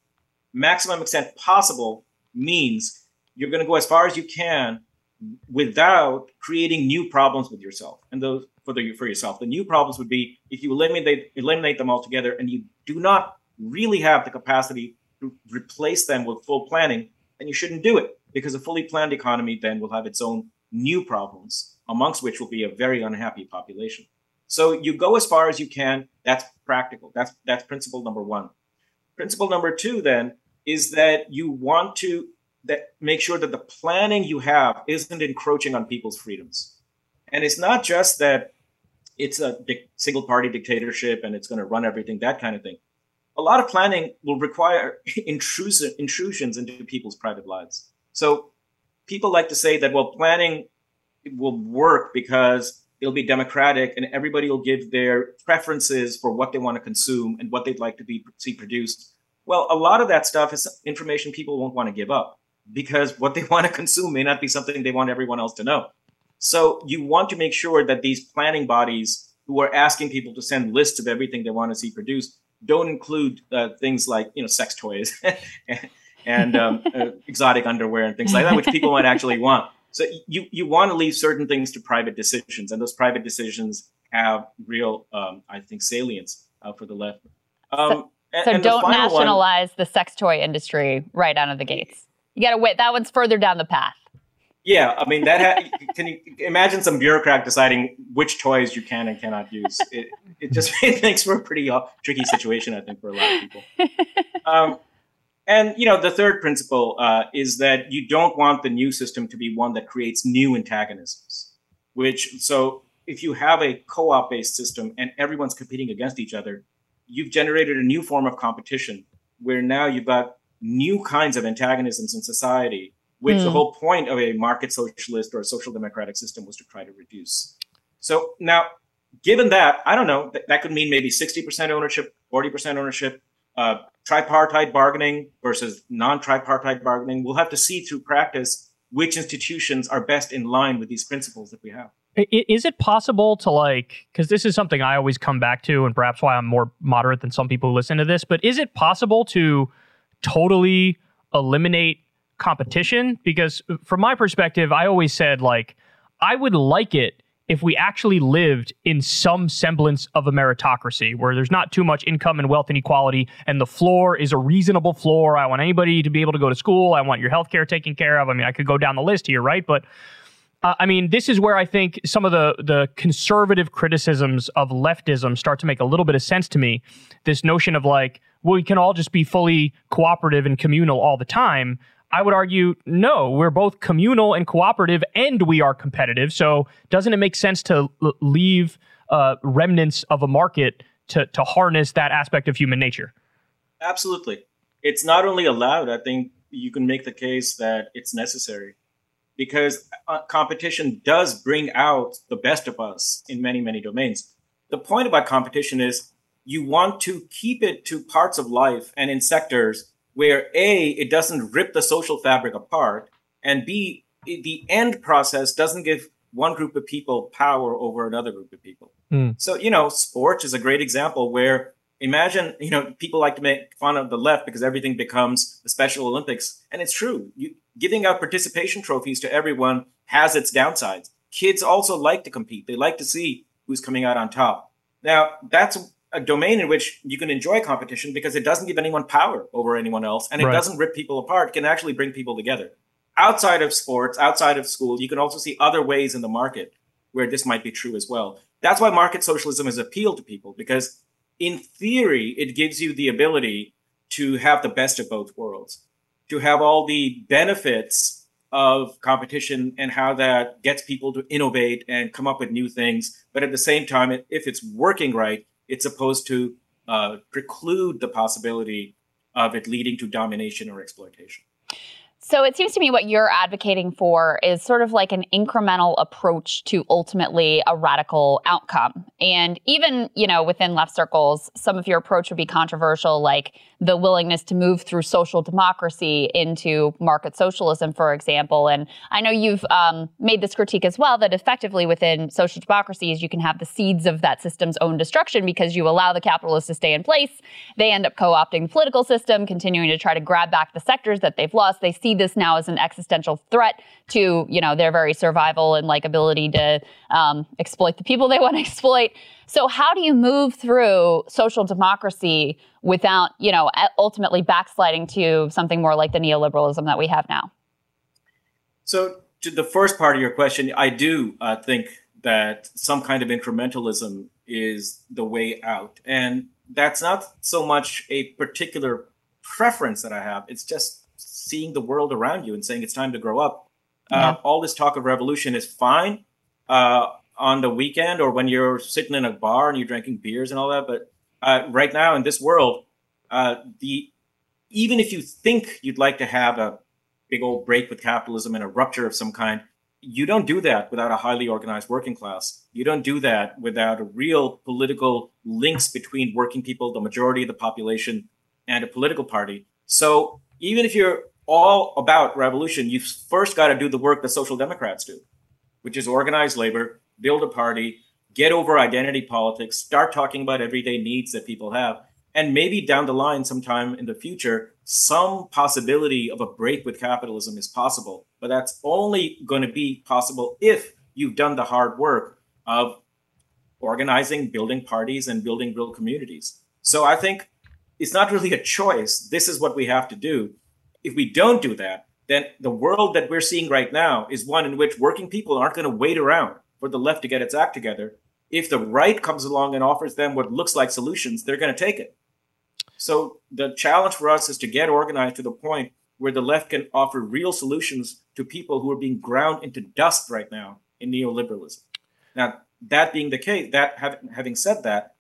Maximum extent possible means you're going to go as far as you can without creating new problems with yourself and those for the for yourself. The new problems would be if you eliminate eliminate them altogether and you do not really have the capacity to replace them with full planning, then you shouldn't do it because a fully planned economy then will have its own new problems amongst which will be a very unhappy population. So you go as far as you can. That's practical. That's that's principle number one. Principle number two then is that you want to that make sure that the planning you have isn't encroaching on people's freedoms. And it's not just that it's a single party dictatorship and it's going to run everything, that kind of thing. A lot of planning will require *laughs* intrusive intrusions into people's private lives. So people like to say that, well, planning will work because it'll be democratic and everybody will give their preferences for what they want to consume and what they'd like to be see produced. Well, a lot of that stuff is information people won't want to give up because what they *laughs* want to consume may not be something they want everyone else to know. So you want to make sure that these planning bodies who are asking people to send lists of everything they want to see produced don't include uh, things like you know sex toys *laughs* and um, *laughs* uh, exotic underwear and things like that, which people might actually want. So you you want to leave certain things to private decisions, and those private decisions have real, um, I think, salience uh, for the left. Um, so, so don't nationalize one, the sex toy industry right out of the gates. You got to wait. That one's further down the path. Yeah, I mean that. Ha- can you imagine some bureaucrat deciding which toys you can and cannot use? It, it just *laughs* it makes for a pretty uh, tricky situation, I think, for a lot of people. *laughs* Um, and you know, the third principle uh, is that you don't want the new system to be one that creates new antagonisms. Which so if you have a co-op based system and everyone's competing against each other, you've generated a new form of competition where now you've got new kinds of antagonisms in society, which mm. the hmm. whole point of a market socialist or a social democratic system was to try to reduce. So now, given that, I don't know, that, that could mean maybe 60% ownership, 40% ownership, uh, tripartite bargaining versus non tripartite bargaining. We'll have to see through practice which institutions are best in line with these principles that we have. Is it possible to like, because this is something I always come back to, and perhaps why I'm more moderate than some people who listen to this, but is it possible to totally eliminate competition? Because from my perspective, I always said, like, I would like it if we actually lived in some semblance of a meritocracy where there's not too much income and wealth inequality and the floor is a reasonable floor. I want anybody to be able to go to school. I want your healthcare taken care of. I mean, I could go down the list here, right? But uh, I mean, this is where I think some of the the conservative criticisms of leftism start to make a little bit of sense to me. This notion of like, well, we can all just be fully cooperative and communal all the time. I would argue, no, we're both communal and cooperative, and we are competitive. So, doesn't it make sense to l- leave uh, remnants of a market to to harness that aspect of human nature? Absolutely, it's not only allowed. I think you can make the case that it's necessary because uh, competition does bring out the best of us in many many domains. The point about competition is you want to keep it to parts of life and in sectors where A, it doesn't rip the social fabric apart, and B, the end process doesn't give one group of people power over another group of people. Mm. So, you know, sports is a great example where imagine, you know, people like to make fun of the left because everything becomes the Special Olympics. And it's true. You, giving out participation trophies to everyone has its downsides. Kids also like to compete. They like to see who's coming out on top. Now, that's a domain in which you can enjoy competition because it doesn't give anyone power over anyone else and it right. doesn't rip people apart. It can actually bring people together. Outside of sports, outside of school, you can also see other ways in the market where this might be true as well. That's why market socialism has appealed to people because in theory, it gives you the ability to have the best of both worlds, to have all the benefits of competition and how that gets people to innovate and come up with new things. But at the same time, if it's working right, it's supposed to uh, preclude the possibility of it leading to domination or exploitation. So it seems to me what you're advocating for is sort of like an incremental approach to ultimately a radical outcome. And even, you know, within left circles, some of your approach would be controversial, like the willingness to move through social democracy into market socialism, for example. And I know you've um, made this critique as well that effectively within social democracies, you can have the seeds of that system's own destruction because you allow the capitalists to stay in place. They end up co opting the political system, continuing to try to grab back the sectors that they've lost. They see this now as an existential threat to, you know, their very survival and like ability to um, exploit the people they *laughs* want to exploit. So how do you move through social democracy without, you know, ultimately backsliding to something more like the neoliberalism that we have now? So to the first part of your question, I do uh, think that some kind of incrementalism is the way out. And that's not so much a particular preference that I have. It's just seeing the world around you and saying it's time to grow up. Uh, yeah. Uh, all this talk of revolution is fine uh, on the weekend or when you're sitting in a bar and you're drinking beers and all that. But uh, right now in this world, uh, the even if you think you'd like to have a big old break with capitalism and a rupture of some kind, you don't do that without a highly organized working class. You don't do that without a real political links between working people, the majority of the population, and a political party. So even if you're all about revolution, you've first got to do the work the social democrats do, which is organize labor, build a party, get over identity politics, start talking about everyday needs that people have. And maybe down the line, sometime in the future, some possibility of a break with capitalism is possible. But that's only going to be possible if you've done the hard work of organizing, building parties, and building real communities. So I think it's not really a choice. This is what we have to do. If we don't do that, then the world that we're seeing right now is one in which working people aren't going to wait around for the left to get its act together. If the right comes along and offers them what looks like solutions, they're going to take it. So the challenge for us is to get organized to the point where the left can offer real solutions to people who are being ground into dust right now in neoliberalism. Now, that being the case, that having said that,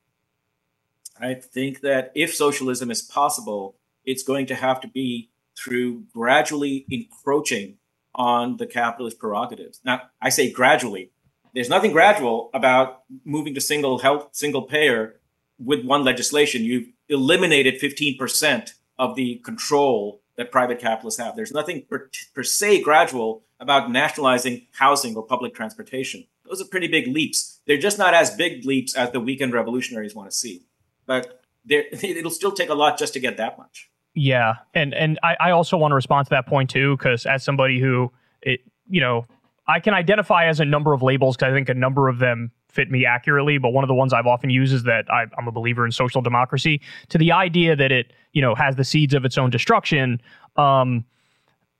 I think that if socialism is possible, it's going to have to be through gradually encroaching on the capitalist prerogatives. Now, I say gradually. There's nothing gradual about moving to single health, single payer with one legislation. You've eliminated 15% of the control that private capitalists have. There's nothing per, per se gradual about nationalizing housing or public transportation. Those are pretty big leaps. They're just not as big leaps as the weekend revolutionaries want to see. But *laughs* it'll still take a lot just to get that much. Yeah, and and I, I also want to respond to that point too, because as somebody who it you know I can identify as a number of labels because I think a number of them fit me accurately. But one of the ones I've often used is that I, am a believer in social democracy. To the idea that it you know has the seeds of its own destruction. Um,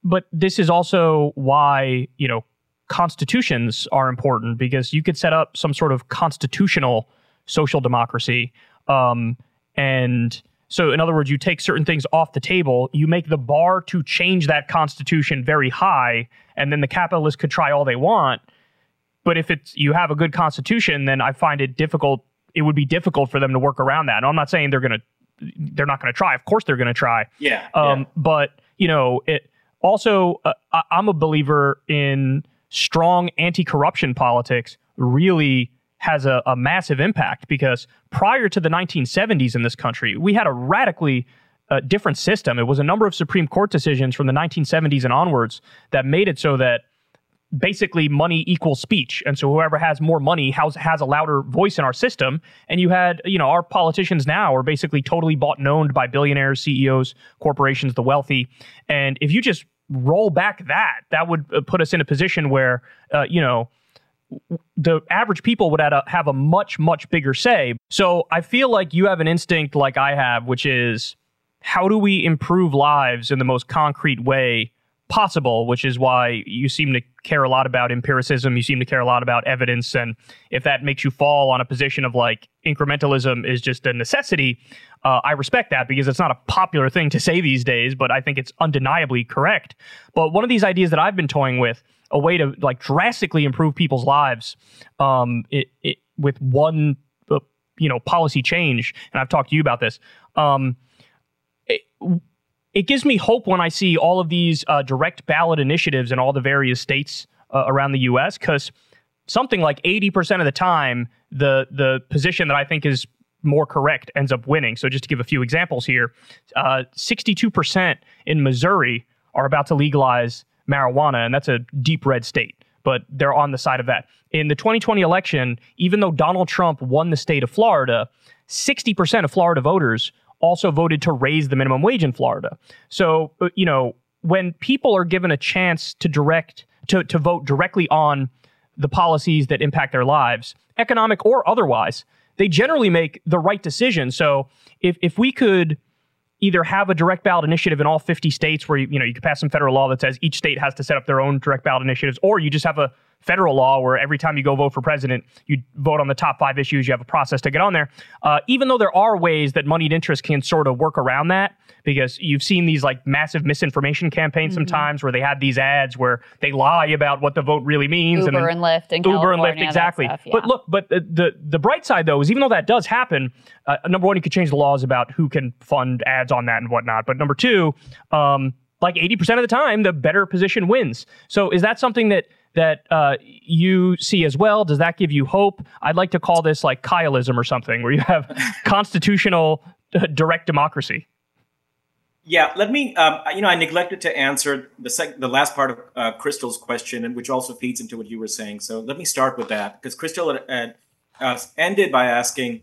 but this is also why you know constitutions are important because you could set up some sort of constitutional social democracy um, and so, in other words, you take certain things off the table, you make the bar to change that constitution very high, and then the capitalists could try all they want. But if it's you have a good constitution, then I find it difficult. It would be difficult for them to work around that. And I'm not saying they're gonna, they're not gonna try. Of course, they're gonna try. Yeah. Um, yeah. But you know, it also. Uh, I'm a believer in strong anti-corruption politics. Really has a, a, massive impact because prior to the 1970s in this country, we had a radically uh, different system. It was a number of Supreme Court decisions from the 1970s and onwards that made it so that basically money equals speech. And so whoever has more money has, has a louder voice in our system. And you had, you know, our politicians now are basically totally bought and owned by billionaires, CEOs, corporations, the wealthy. And if you just roll back that, that would uh, put us in a position where, uh, you know, the average people would have a, much much bigger say. So I feel like you have an instinct like I have, which is how do we improve lives in the most concrete way possible, which is why you seem to care a lot about empiricism. You seem to care a lot about evidence. And if that makes you fall on a position of like incrementalism is just a necessity, uh, I respect that because it's not a popular thing to say these days, but I think it's undeniably correct. But one of these ideas that I've been toying with a way to like drastically improve people's lives um, it, it, with one uh, you know policy change and i've talked to you about this um, it, it, gives me hope when i see all of these uh, direct ballot initiatives in all the various states uh, around the us because something like 80% of the time the the position that i think is more correct ends up winning. So just to give a few examples here uh, 62% in missouri are about to legalize marijuana, and that's a deep red state. But they're on the side of that. In the 2020 election, even though Donald Trump won the state of Florida, 60% of Florida voters also voted to raise the minimum wage in Florida. So, uh, you know, when people are given a chance to direct to, to vote directly on the policies that impact their lives, economic or otherwise, they generally make the right decision. So if if we could either have a direct ballot initiative in all 50 states where you, you know you could pass some federal law that says each state has to set up their own direct ballot initiatives or you just have a federal law where every time you go vote for president you vote on the top five issues you have a process to get on there uh, even though there are ways that moneyed interest can sort of work around that because you've seen these like massive misinformation campaigns mm-hmm. sometimes where they have these ads where they lie about what the vote really means Uber and, then, and Lyft and Uber California, and Lyft exactly stuff, yeah. but look but the, the, the bright side though is even though that does happen uh, number one you could change the laws about who can fund ads on that and whatnot but number two um, like 80% of the time the better position wins so is that something that that uh, you see as well? Does that give you hope? I'd like to call this like Kyleism or something, where you have *laughs* constitutional uh, direct democracy. Yeah, let me. Um, you know, I neglected to answer the sec- the last part of uh, Krystal's question, and which also feeds into what you were saying. So let me start with that because Krystal had, uh, ended by asking,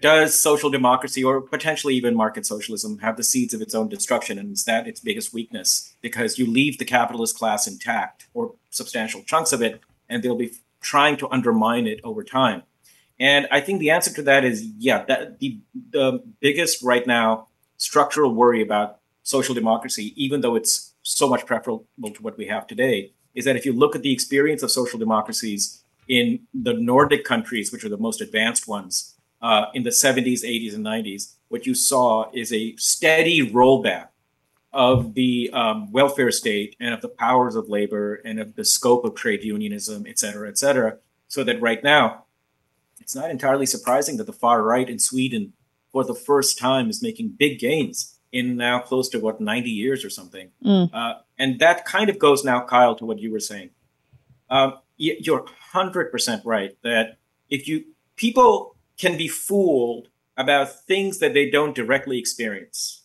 "Does social democracy or potentially even market socialism have the seeds of its own destruction, and is that its biggest weakness? Because you leave the capitalist class intact or substantial chunks of it, and they'll be trying to undermine it over time." And I think the answer to that is yeah. That the the biggest right now structural worry about social democracy, even though it's so much preferable to what we have today, is that if you look at the experience of social democracies in the Nordic countries, which are the most advanced ones, uh, in the 70s, 80s, and 90s, what you saw is a steady rollback of the um, welfare state and of the powers of labor and of the scope of trade unionism, et cetera, et cetera. So that right now, it's not entirely surprising that the far right in Sweden, for the first time, is making big gains in now close to what 90 years or something. Mm. Uh, and that kind of goes now, Kyle, to what you were saying. Um, you're 100% right that if you people can be fooled about things that they don't directly experience,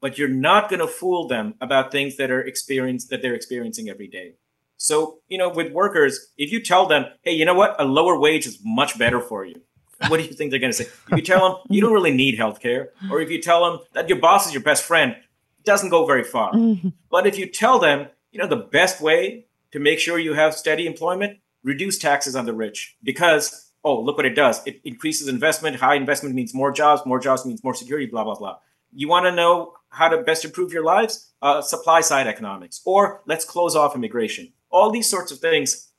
but you're not going to fool them about things that are experienced that they're experiencing every day. So, you know, with workers, if you tell them, hey, you know what, a lower wage is much better for you, what do you think they're going to say? If you tell them you don't really need healthcare, or if you tell them that your boss is your best friend, it doesn't go very far. Mm-hmm. But if you tell them, you know, the best way to make sure you have steady employment, reduce taxes on the rich because, oh, look what it does. It increases investment. High investment means more jobs. More jobs means more security, blah, blah, blah. You want to know how to best improve your lives? Uh, supply side economics. Or let's close off immigration. All these sorts of things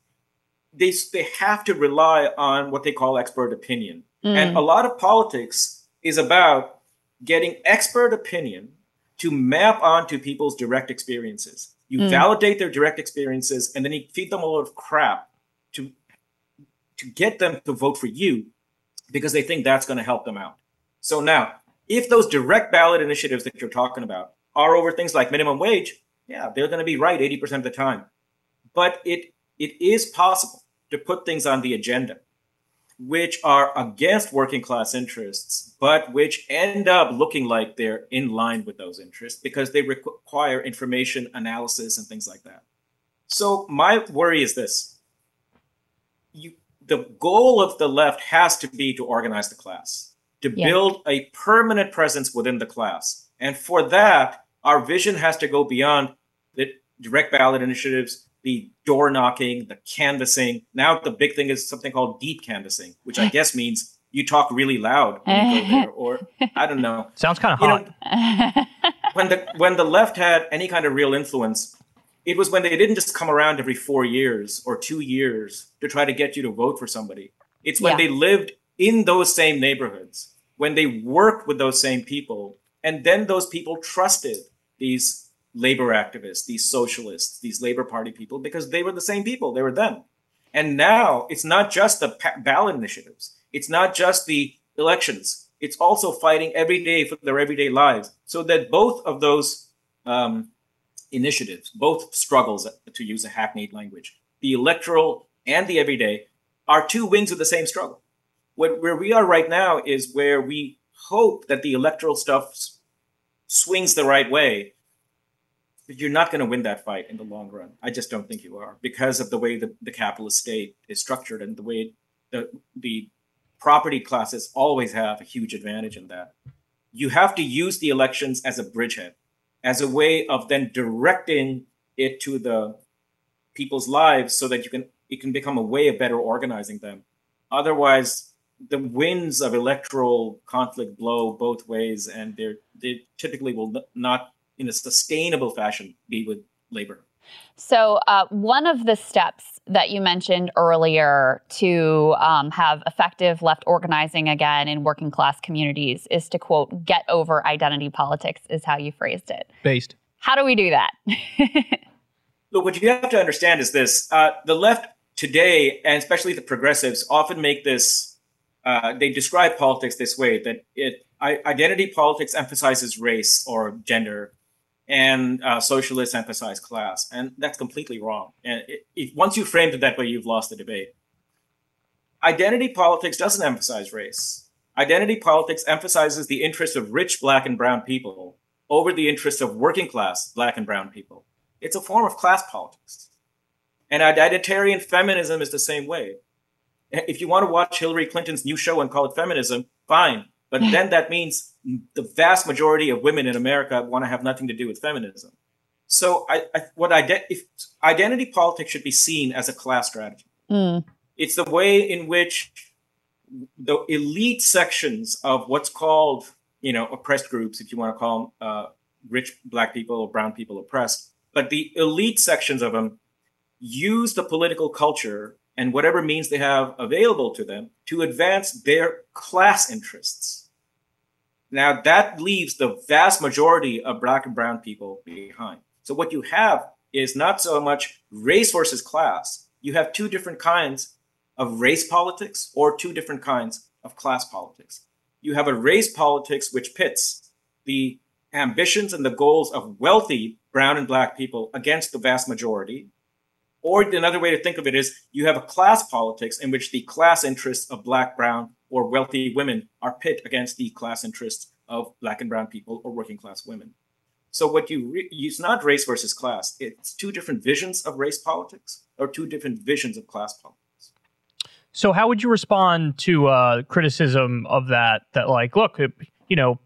they they have to rely on what they call expert opinion. Mm. And a lot of politics is about getting expert opinion to map onto people's direct experiences. You mm. validate their direct experiences and then you feed them a lot of crap to to get them to vote for you because they think that's going to help them out. So now, if those direct ballot initiatives that you're talking about are over things like minimum wage, yeah, they're going to be right 80% of the time. But it it is possible to put things on the agenda which are against working class interests, but which end up looking like they're in line with those interests because they require information analysis and things like that. So my worry is this. You, the goal of the left has to be to organize the class, to yeah. build a permanent presence within the class. And for that, our vision has to go beyond the direct ballot initiatives the door knocking, the canvassing. Now the big thing is something called deep canvassing, which I *laughs* guess means you talk really loud when you go *laughs* there, or I don't know. Sounds kind of hot. Know, *laughs* when the when the left had any kind of real influence, it was when they didn't just come around every four years or two years to try to get you to vote for somebody. It's when yeah. they lived in those same neighborhoods, when they worked with those same people, and then those people trusted these labor activists, these socialists, these Labor Party people, because they were the same people. They were them. And now it's not just the ballot initiatives. It's not just the elections. It's also fighting every day for their everyday lives. So that both of those um, initiatives, both struggles, to use a hackneyed language, the electoral and the everyday, are two wings of the same struggle. What, where we are right now is where we hope that the electoral stuff swings the right way but you're not going to win that fight in the long run. I just don't think you are because of the way the, the capitalist state is structured and the way the the property classes always have a huge advantage in that. You have to use the elections as a bridgehead, as a way of then directing it to the people's lives so that you can it can become a way of better organizing them. Otherwise, the winds of electoral conflict blow both ways, and they're they typically will not in a sustainable fashion be with labor. So, uh, one of the steps that you mentioned earlier to um, have effective left organizing again in working class communities is to quote, get over identity politics, is how you phrased it. Based. How do we do that? *laughs* Look, what you have to understand is this uh, the left today, and especially the progressives, often make this, uh, they describe politics this way that it, identity politics emphasizes race or gender and uh, socialists emphasize class, and that's completely wrong. And once you framed it that way, you've lost the debate. Identity politics doesn't emphasize race. Identity politics emphasizes the interests of rich black and brown people over the interests of working class black and brown people. It's a form of class politics. And identitarian feminism is the same way. If you want to watch Hillary Clinton's new show and call it feminism, fine. But then that means the vast majority of women in America want to have nothing to do with feminism. So, I, I what ide- if identity politics should be seen as a class strategy. Mm. It's the way in which the elite sections of what's called, you know, oppressed groups, if you want to call them uh, rich black people or brown people oppressed, but the elite sections of them use the political culture and whatever means they have available to them to advance their class interests now that leaves the vast majority of black and brown people behind. So what you have is not so much race versus class. You have two different kinds of race politics or two different kinds of class politics. You have a race politics which pits the ambitions and the goals of wealthy brown and black people against the vast majority. Or another way to think of it is you have a class politics in which the class interests of black, brown, or wealthy women are pit against the class interests of black and brown people or working class women. So what you re- it's not race versus class. It's two different visions of race politics or two different visions of class politics. So how would you respond to uh, criticism of that? That like, look, you know,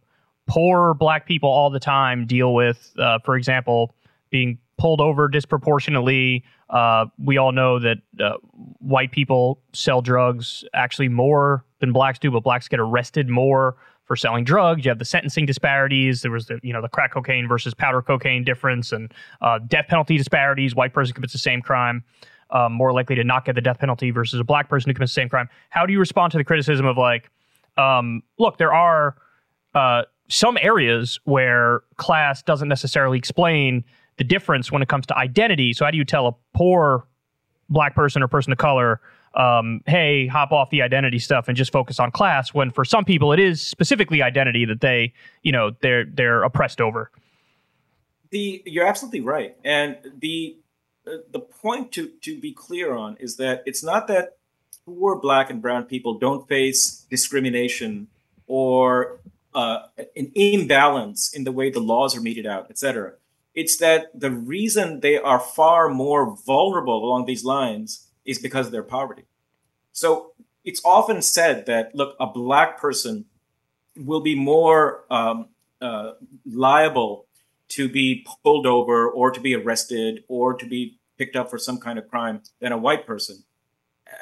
poor black people all the time deal with, uh, for example, being pulled over disproportionately. Uh, we all know that uh, white people sell drugs actually more than blacks do, but blacks get arrested more for selling drugs. You have the sentencing disparities. There was the you know the crack cocaine versus powder cocaine difference, and uh, death penalty disparities. White person commits the same crime, um, more likely to not get the death penalty versus a black person who commits the same crime. How do you respond to the criticism of like, um, look, there are uh, some areas where class doesn't necessarily explain the difference when it comes to identity. So how do you tell a poor black person or person of color um, hey, hop off the identity stuff and just focus on class. When for some people, it is specifically identity that they, you know, they're they're oppressed over. The you're absolutely right, and the uh, the point to to be clear on is that it's not that poor black and brown people don't face discrimination or uh, an imbalance in the way the laws are meted out, etc. It's that the reason they are far more vulnerable along these lines is because of their poverty. So it's often said that, look, a black person will be more um, uh, liable to be pulled over or to be arrested or to be picked up for some kind of crime than a white person.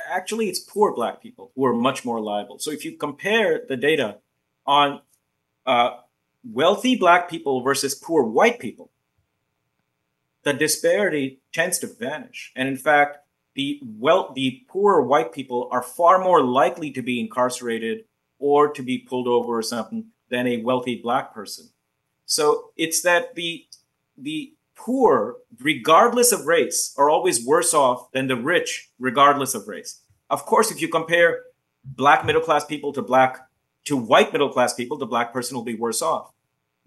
Actually, it's poor black people who are much more liable. So if you compare the data on uh, wealthy black people versus poor white people, the disparity tends to vanish. And in fact, the well the poorer white people are far more likely to be incarcerated or to be pulled over or something than a wealthy black person. So it's that the the poor, regardless of race, are always worse off than the rich, regardless of race. Of course, if you compare black middle class people to black to white middle class people, the black person will be worse off.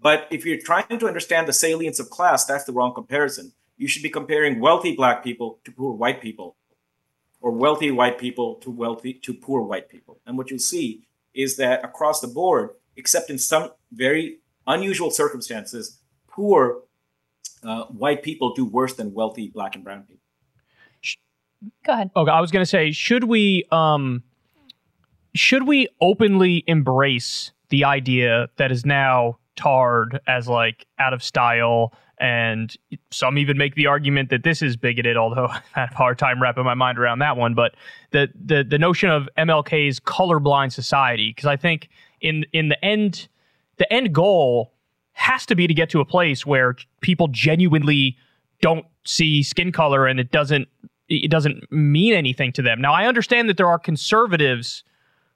But if you're trying to understand the salience of class, that's the wrong comparison. You should be comparing wealthy black people to poor white people or wealthy white people to wealthy to poor white people. And what you'll see is that across the board, except in some very unusual circumstances, poor uh, white people do worse than wealthy black and brown people. Go ahead. Okay, I was going to say, should we um, should we openly embrace the idea that is now tarred as like out of style and some even make the argument that this is bigoted, although *laughs* I have a hard time wrapping my mind around that one. But the the, the notion of MLK's colorblind society, because I think in in the end, the end goal has to be to get to a place where people genuinely don't see skin color and it doesn't it doesn't mean anything to them. Now I understand that there are conservatives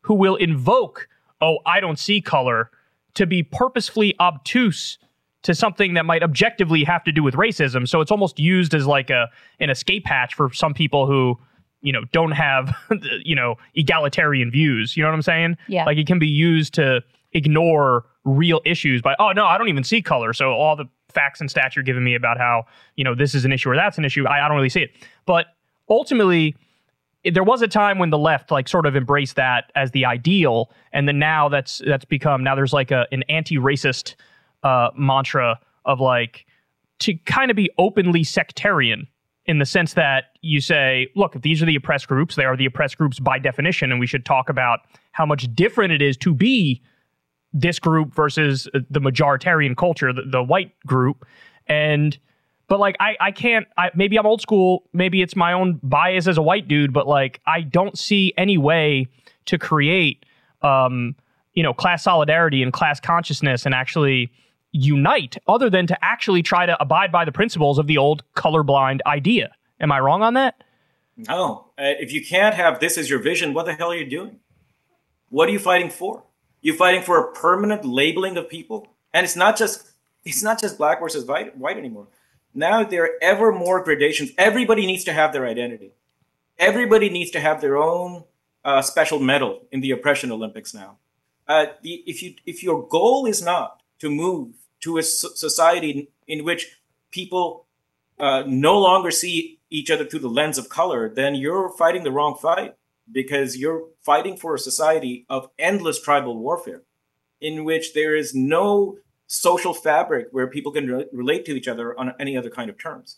who will invoke, oh, I don't see color to be purposefully obtuse to something that might objectively have to do with racism. So it's almost used as like a an escape hatch for some people who you know don't have *laughs* you know egalitarian views. You know what I'm saying? Yeah. Like it can be used to ignore real issues by oh no I don't even see color. So all the facts and stats you're giving me about how you know this is an issue or that's an issue I, I don't really see it. But ultimately there was a time when the left like sort of embraced that as the ideal and then now that's that's become now there's like a an anti-racist uh, mantra of like to kind of be openly sectarian in the sense that you say, look, if these are the oppressed groups, they are the oppressed groups by definition, and we should talk about how much different it is to be this group versus the majoritarian culture, the, the white group. And but like I, I can't I, maybe I'm old school, maybe it's my own bias as a white dude, but like I don't see any way to create um, you know, class solidarity and class consciousness and actually unite other than to actually try to abide by the principles of the old colorblind idea. Am I wrong on that? No. Uh, if you can't have this as your vision, what the hell are you doing? What are you fighting for? You're fighting for a permanent labeling of people, and it's not just it's not just black versus white, white anymore. Now there are ever more gradations. Everybody needs to have their identity. Everybody needs to have their own uh, special medal in the oppression Olympics now. Uh, the, if you if your goal is not to move to a society in which people uh, no longer see each other through the lens of color, then you're fighting the wrong fight because you're fighting for a society of endless tribal warfare in which there is no social fabric where people can re- relate to each other on any other kind of terms.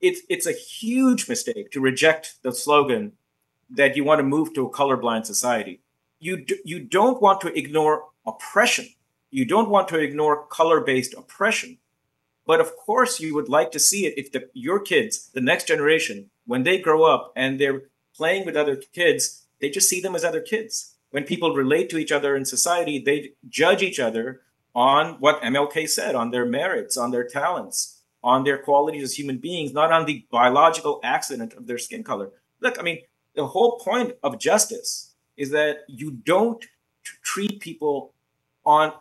It's, it's a huge mistake to reject the slogan that you want to move to a colorblind society. You, d- you don't want to ignore oppression. You don't want to ignore color based oppression. But of course, you would like to see it if the, your kids, the next generation, when they grow up and they're playing with other kids, they just see them as other kids. When people relate to each other in society, they judge each other on what MLK said, on their merits, on their talents, on their qualities as human beings, not on the biological accident of their skin color. Look, I mean, the whole point of justice is that you don't treat people on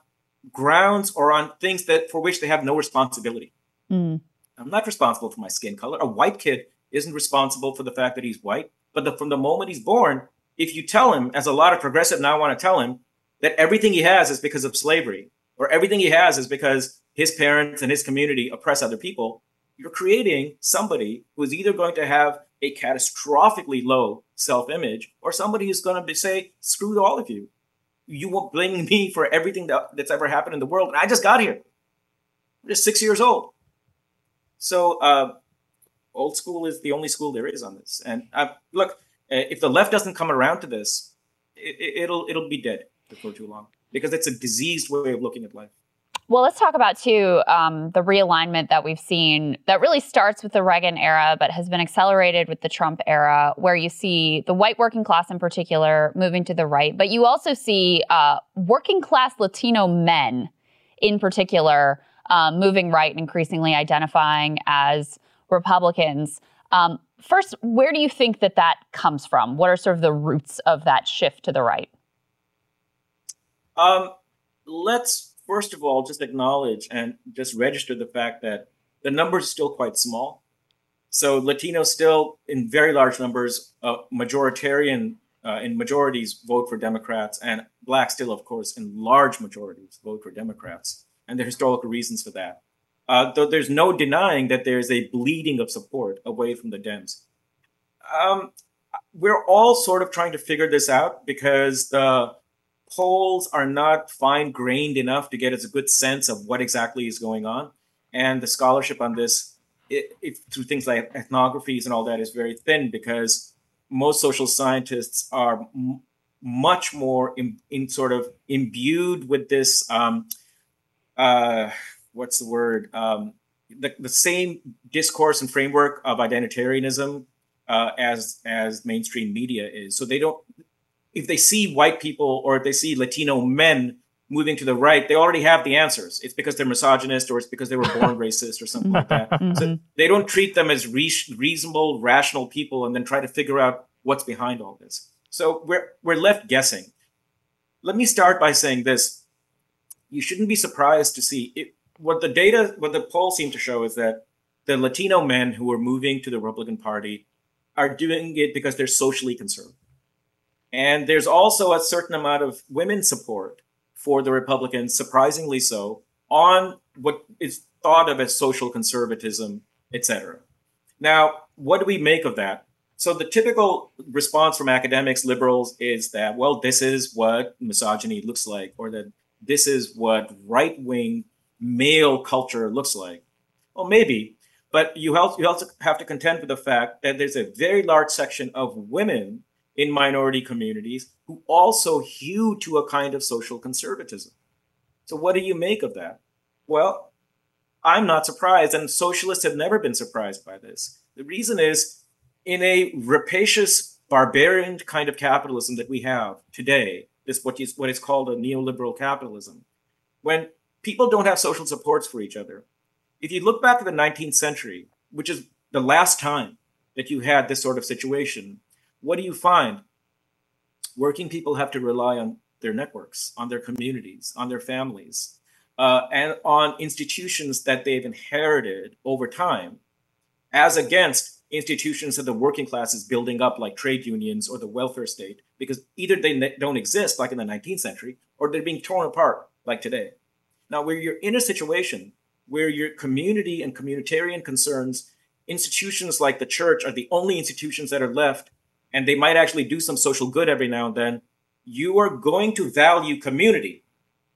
grounds or on things that for which they have no responsibility. Mm. I'm not responsible for my skin color. A white kid isn't responsible for the fact that he's white. But the, from the moment he's born, if you tell him, as a lot of progressive now want to tell him, that everything he has is because of slavery, or everything he has is because his parents and his community oppress other people, you're creating somebody who is either going to have a catastrophically low self-image, or somebody who's going to say, "Screw all of you. You won't blame *laughs* me for everything that, that's ever happened in the world." And I just got here. I'm just six years old. So uh, old school is the only school there is on this. And look, uh, if the left doesn't come around to this, it, will it'll be dead before too long because it's a diseased way of looking at life. Well, let's talk about too um, the realignment that we've seen that really starts with the Reagan era, but has been accelerated with the Trump era, where you see the white working class in particular moving to the right, but you also see uh, working class Latino men in particular um, moving right and increasingly identifying as Republicans. Um, first, where do you think that that comes from? What are sort of the roots of that shift to the right? Um, let's first of all just acknowledge and just register the fact that the numbers are still quite small. So Latinos still, in very large numbers, uh, majoritarian uh, in majorities vote for Democrats, and blacks still, of course, in large majorities vote for Democrats, and there are historical reasons for that uh, though there's no denying that there's a bleeding of support away from the Dems. Um, we're all sort of trying to figure this out because the polls are not fine grained enough to get us a good sense of what exactly is going on. And the scholarship on this, it, it, through things like ethnographies and all that, is very thin because most social scientists are m- much more in, in, sort of imbued with this. Um, uh, what's the word? Um, the, the same discourse and framework of identitarianism uh, as as mainstream media is. So they don't. If they see white people or if they see Latino men moving to the right, they already have the answers. It's because they're misogynist or it's because they were born *laughs* racist or something like that. Mm-hmm. So they don't treat them as re- reasonable, rational people and then try to figure out what's behind all this. So we're we're left guessing. Let me start by saying this. You shouldn't be surprised to see it, what the data, what the polls seem to show is that the Latino men who are moving to the Republican Party are doing it because they're socially conservative. And there's also a certain amount of women support for the Republicans, surprisingly so, on what is thought of as social conservatism, etc. Now, what do we make of that? So the typical response from academics, liberals, is that, well, this is what misogyny looks like, or that this is what right wing male culture looks like. Well, maybe, but you also have to contend with the fact that there's a very large section of women in minority communities who also hew to a kind of social conservatism. So, what do you make of that? Well, I'm not surprised, and socialists have never been surprised by this. The reason is in a rapacious, barbarian kind of capitalism that we have today, this what is what is called a neoliberal capitalism, when people don't have social supports for each other. If you look back to the 19th century, which is the last time that you had this sort of situation, what do you find? Working people have to rely on their networks, on their communities, on their families, uh, and on institutions that they've inherited over time, as against institutions that the working class is building up, like trade unions or the welfare state, because either they don't exist, like in the 19th century, or they're being torn apart, like today. Now, where you're in a situation where your community and communitarian concerns, institutions like the church are the only institutions that are left, and they might actually do some social good every now and then, you are going to value community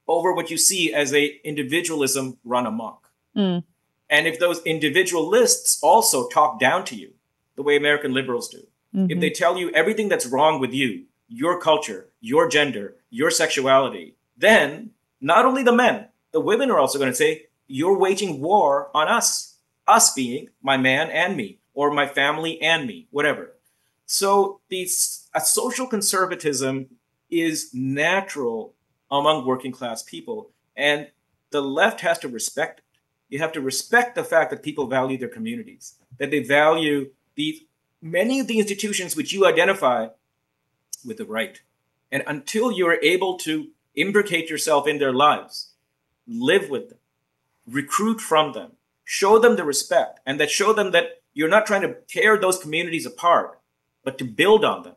over what you see as a individualism run amok. Mm. And if those individualists also talk down to you, the way American liberals do, mm-hmm. if they tell you everything that's wrong with you, your culture, your gender, your sexuality, then not only the men, the women are also going to say, you're waging war on us, us being my man and me, or my family and me, whatever. So these, a social conservatism is natural among working class people. And the left has to respect it. You have to respect the fact that people value their communities, that they value the many of the institutions which you identify with the right. And until you are able to imbricate yourself in their lives, live with them, recruit from them, show them the respect, and that show them that you're not trying to tear those communities apart, but to build on them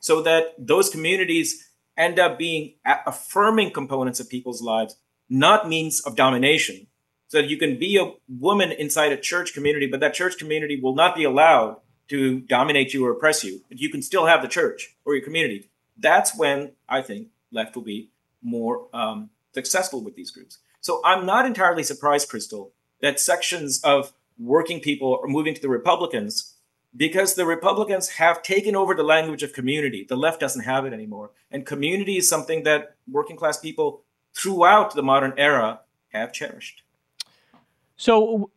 so that those communities end up being affirming components of people's lives, not means of domination. So that you can be a woman inside a church community, but that church community will not be allowed to dominate you or oppress you. But you can still have the church or your community. That's when I think left will be more um, successful with these groups. So I'm not entirely surprised, Krystal, that sections of working people are moving to the Republicans because the Republicans have taken over the language of community. The left doesn't have it anymore. And community is something that working class people throughout the modern era have cherished. So,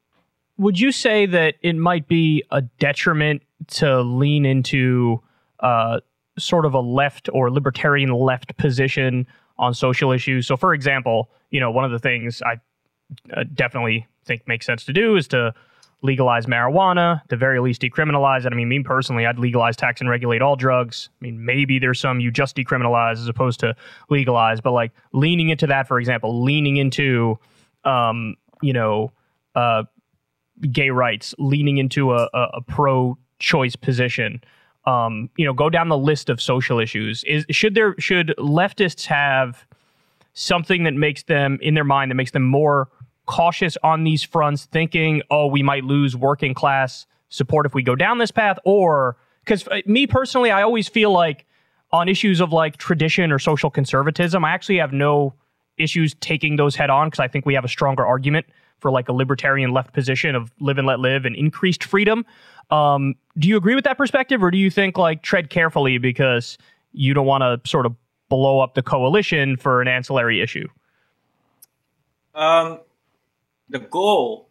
would you say that it might be a detriment to lean into uh, sort of a left or libertarian left position on social issues? So, for example, you know, one of the things I uh, definitely think makes sense to do is to legalize marijuana, the very least decriminalize it. I mean, me personally, I'd legalize, tax, and regulate all drugs. I mean, maybe there's some you just decriminalize as opposed to legalize, but like leaning into that, for example, leaning into, um, you know, uh, gay rights, leaning into a, a, a pro-choice position. Um, you know, go down the list of social issues. Is should there should leftists have something that makes them in their mind that makes them more cautious on these fronts, thinking, oh, we might lose working class support if we go down this path? Or, because uh, me personally, I always feel like on issues of like tradition or social conservatism, I actually have no issues taking those head on because I think we have a stronger argument for like a libertarian left position of live and let live and increased freedom. Um, do you agree with that perspective, or do you think like tread carefully because you don't want to sort of blow up the coalition for an ancillary issue? Um, the goal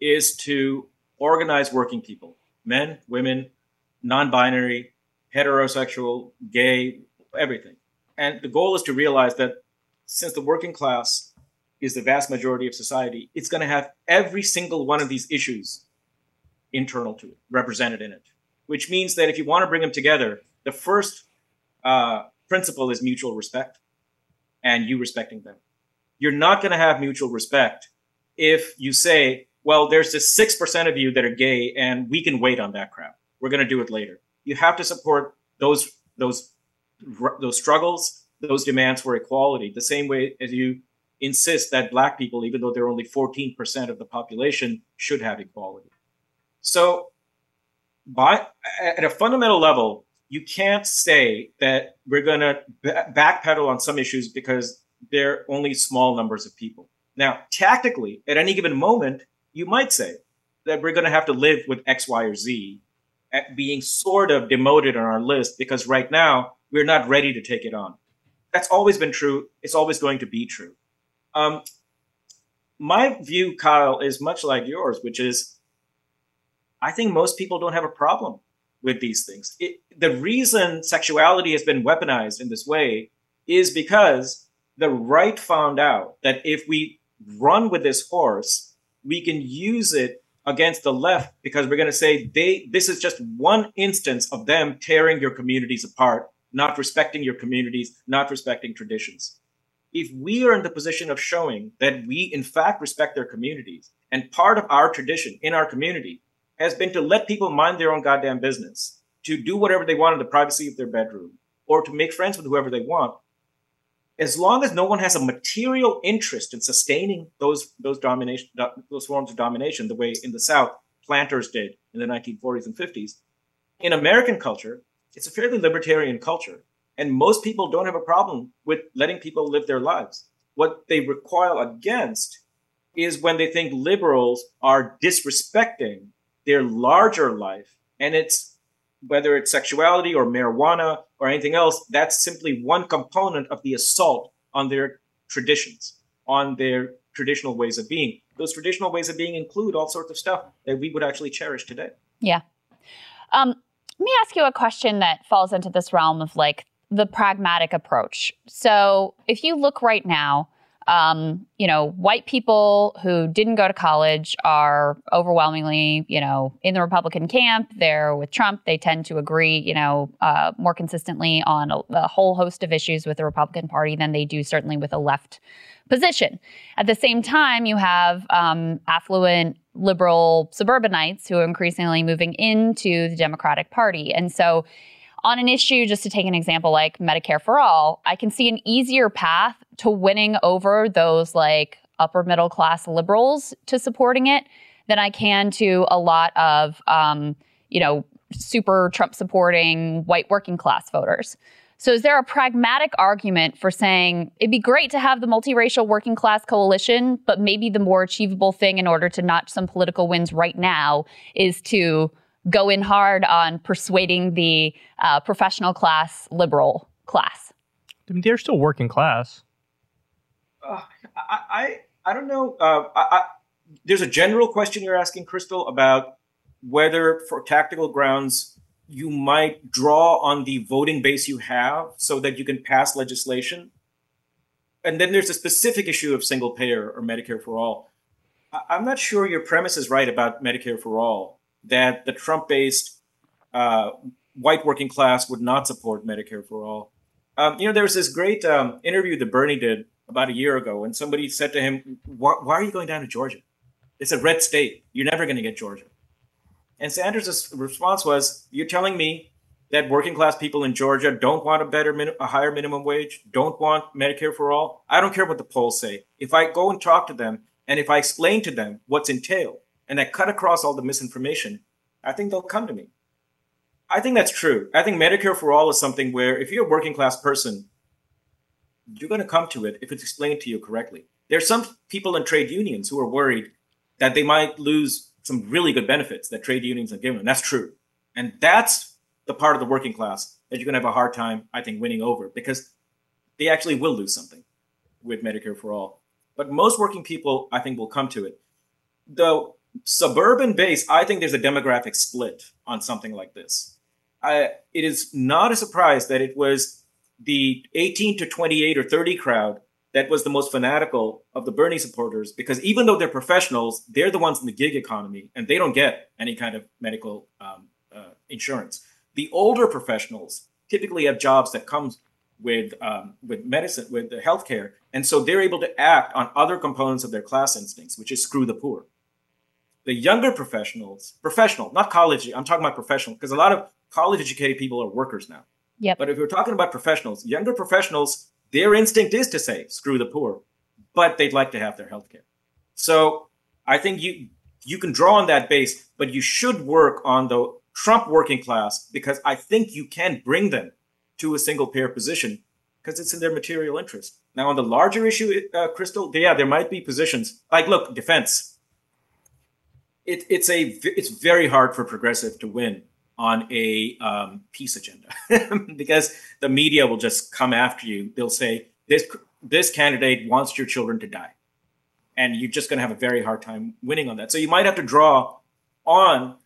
is to organize working people men, women, non binary, heterosexual, gay, everything. And the goal is to realize that since the working class is the vast majority of society, it's going to have every single one of these issues internal to it, represented in it. Which means that if you want to bring them together, the first uh, principle is mutual respect and you respecting them. You're not going to have mutual respect if you say, well, there's this 6% of you that are gay and we can wait on that crap. We're going to do it later. You have to support those, those, those struggles, those demands for equality, the same way as you insist that black people, even though they're only 14% of the population, should have equality. So by, at a fundamental level, you can't say that we're going to backpedal on some issues because they're only small numbers of people. Now, tactically, at any given moment, you might say that we're going to have to live with X, Y, or Z being sort of demoted on our list because right now we're not ready to take it on. That's always been true. It's always going to be true. Um, my view, Kyle, is much like yours, which is I think most people don't have a problem with these things. It, the reason sexuality has been weaponized in this way is because the right found out that if we run with this horse, we can use it against the left because we're going to say they this is just one instance of them tearing your communities apart, not respecting your communities, not respecting traditions. If we are in the position of showing that we in fact respect their communities and part of our tradition in our community has been to let people mind their own goddamn business, to do whatever they want in the privacy of their bedroom, or to make friends with whoever they want, as long as no one has a material interest in sustaining those those domination those forms of domination, the way in the South planters did in the 1940s and 50s, in American culture, it's a fairly libertarian culture, and most people don't have a problem with letting people live their lives. What they recoil against is when they think liberals are disrespecting their larger life, and it's whether it's sexuality or marijuana or anything else, that's simply one component of the assault on their traditions, on their traditional ways of being. Those traditional ways of being include all sorts of stuff that we would actually cherish today. Yeah. Um, let me ask you a question that falls into this realm of like the pragmatic approach. So if you look right now, um, you know, white people who didn't go to college are overwhelmingly, you know, in the Republican camp. They're with Trump. They tend to agree, you know, uh, more consistently on a, a, whole host of issues with the Republican Party than they do certainly with a left position. At the same time, you have um, affluent liberal suburbanites who are increasingly moving into the Democratic Party, and so on an issue, just to take an example like Medicare for All, I can see an easier path to winning over those like upper middle class liberals to supporting it than I can to a lot of, um, you know, super Trump supporting white working class voters. So, is there a pragmatic argument for saying it'd be great to have the multiracial working class coalition, but maybe the more achievable thing in order to notch some political wins right now is to go in hard on persuading the uh, professional class, liberal class? I mean, they're still working class. Uh, I, I, I don't know. Uh, I, I, there's a general question you're asking, Krystal, about whether, for tactical grounds, you might draw on the voting base you have so that you can pass legislation. And then there's a specific issue of single payer or Medicare for all. I'm not sure your premise is right about Medicare for all that the Trump based uh, white working class would not support Medicare for all. Um, you know, there was this great um, interview that Bernie did about a year ago, and somebody said to him, why, why are you going down to Georgia? It's a red state. You're never going to get Georgia. And Sanders' response was, You're telling me that working class people in Georgia don't want a better, min- a higher minimum wage, don't want Medicare for all? I don't care what the polls say. If I go and talk to them, and if I explain to them what's entailed, and I cut across all the misinformation, I think they'll come to me. I think that's true. I think Medicare for all is something where if you're a working class person, you're going to come to it if it's explained to you correctly. There are some people in trade unions who are worried that they might lose some really good benefits that trade unions have given them. That's true. And that's the part of the working class that you're going to have a hard time, I think, winning over because they actually will lose something with Medicare for all. But most working people, I think, will come to it. Though suburban base, I think there's a demographic split on something like this. I, it is not a surprise that it was the 18 to 28 or 30 crowd that was the most fanatical of the Bernie supporters because even though they're professionals, they're the ones in the gig economy and they don't get any kind of medical um, uh, insurance. The older professionals typically have jobs that comes with um, with medicine, with the healthcare, and so they're able to act on other components of their class instincts, which is screw the poor the younger professionals, professional, not college, I'm talking about professional, because a lot of college educated people are workers now. Yep. But if we're talking about professionals, younger professionals, their instinct is to say, screw the poor, but they'd like to have their health care. So I think you you can draw on that base, but you should work on the Trump working class because I think you can bring them to a single payer position because it's in their material interest. Now, on the larger issue, uh, Krystal, yeah, there might be positions like, look, defense it, it's a it's very hard for progressive to win on a um, peace agenda *laughs* because the media will just come after you. They'll say this this candidate wants your children to die, and you're just going to have a very hard time winning on that. So you might have to draw on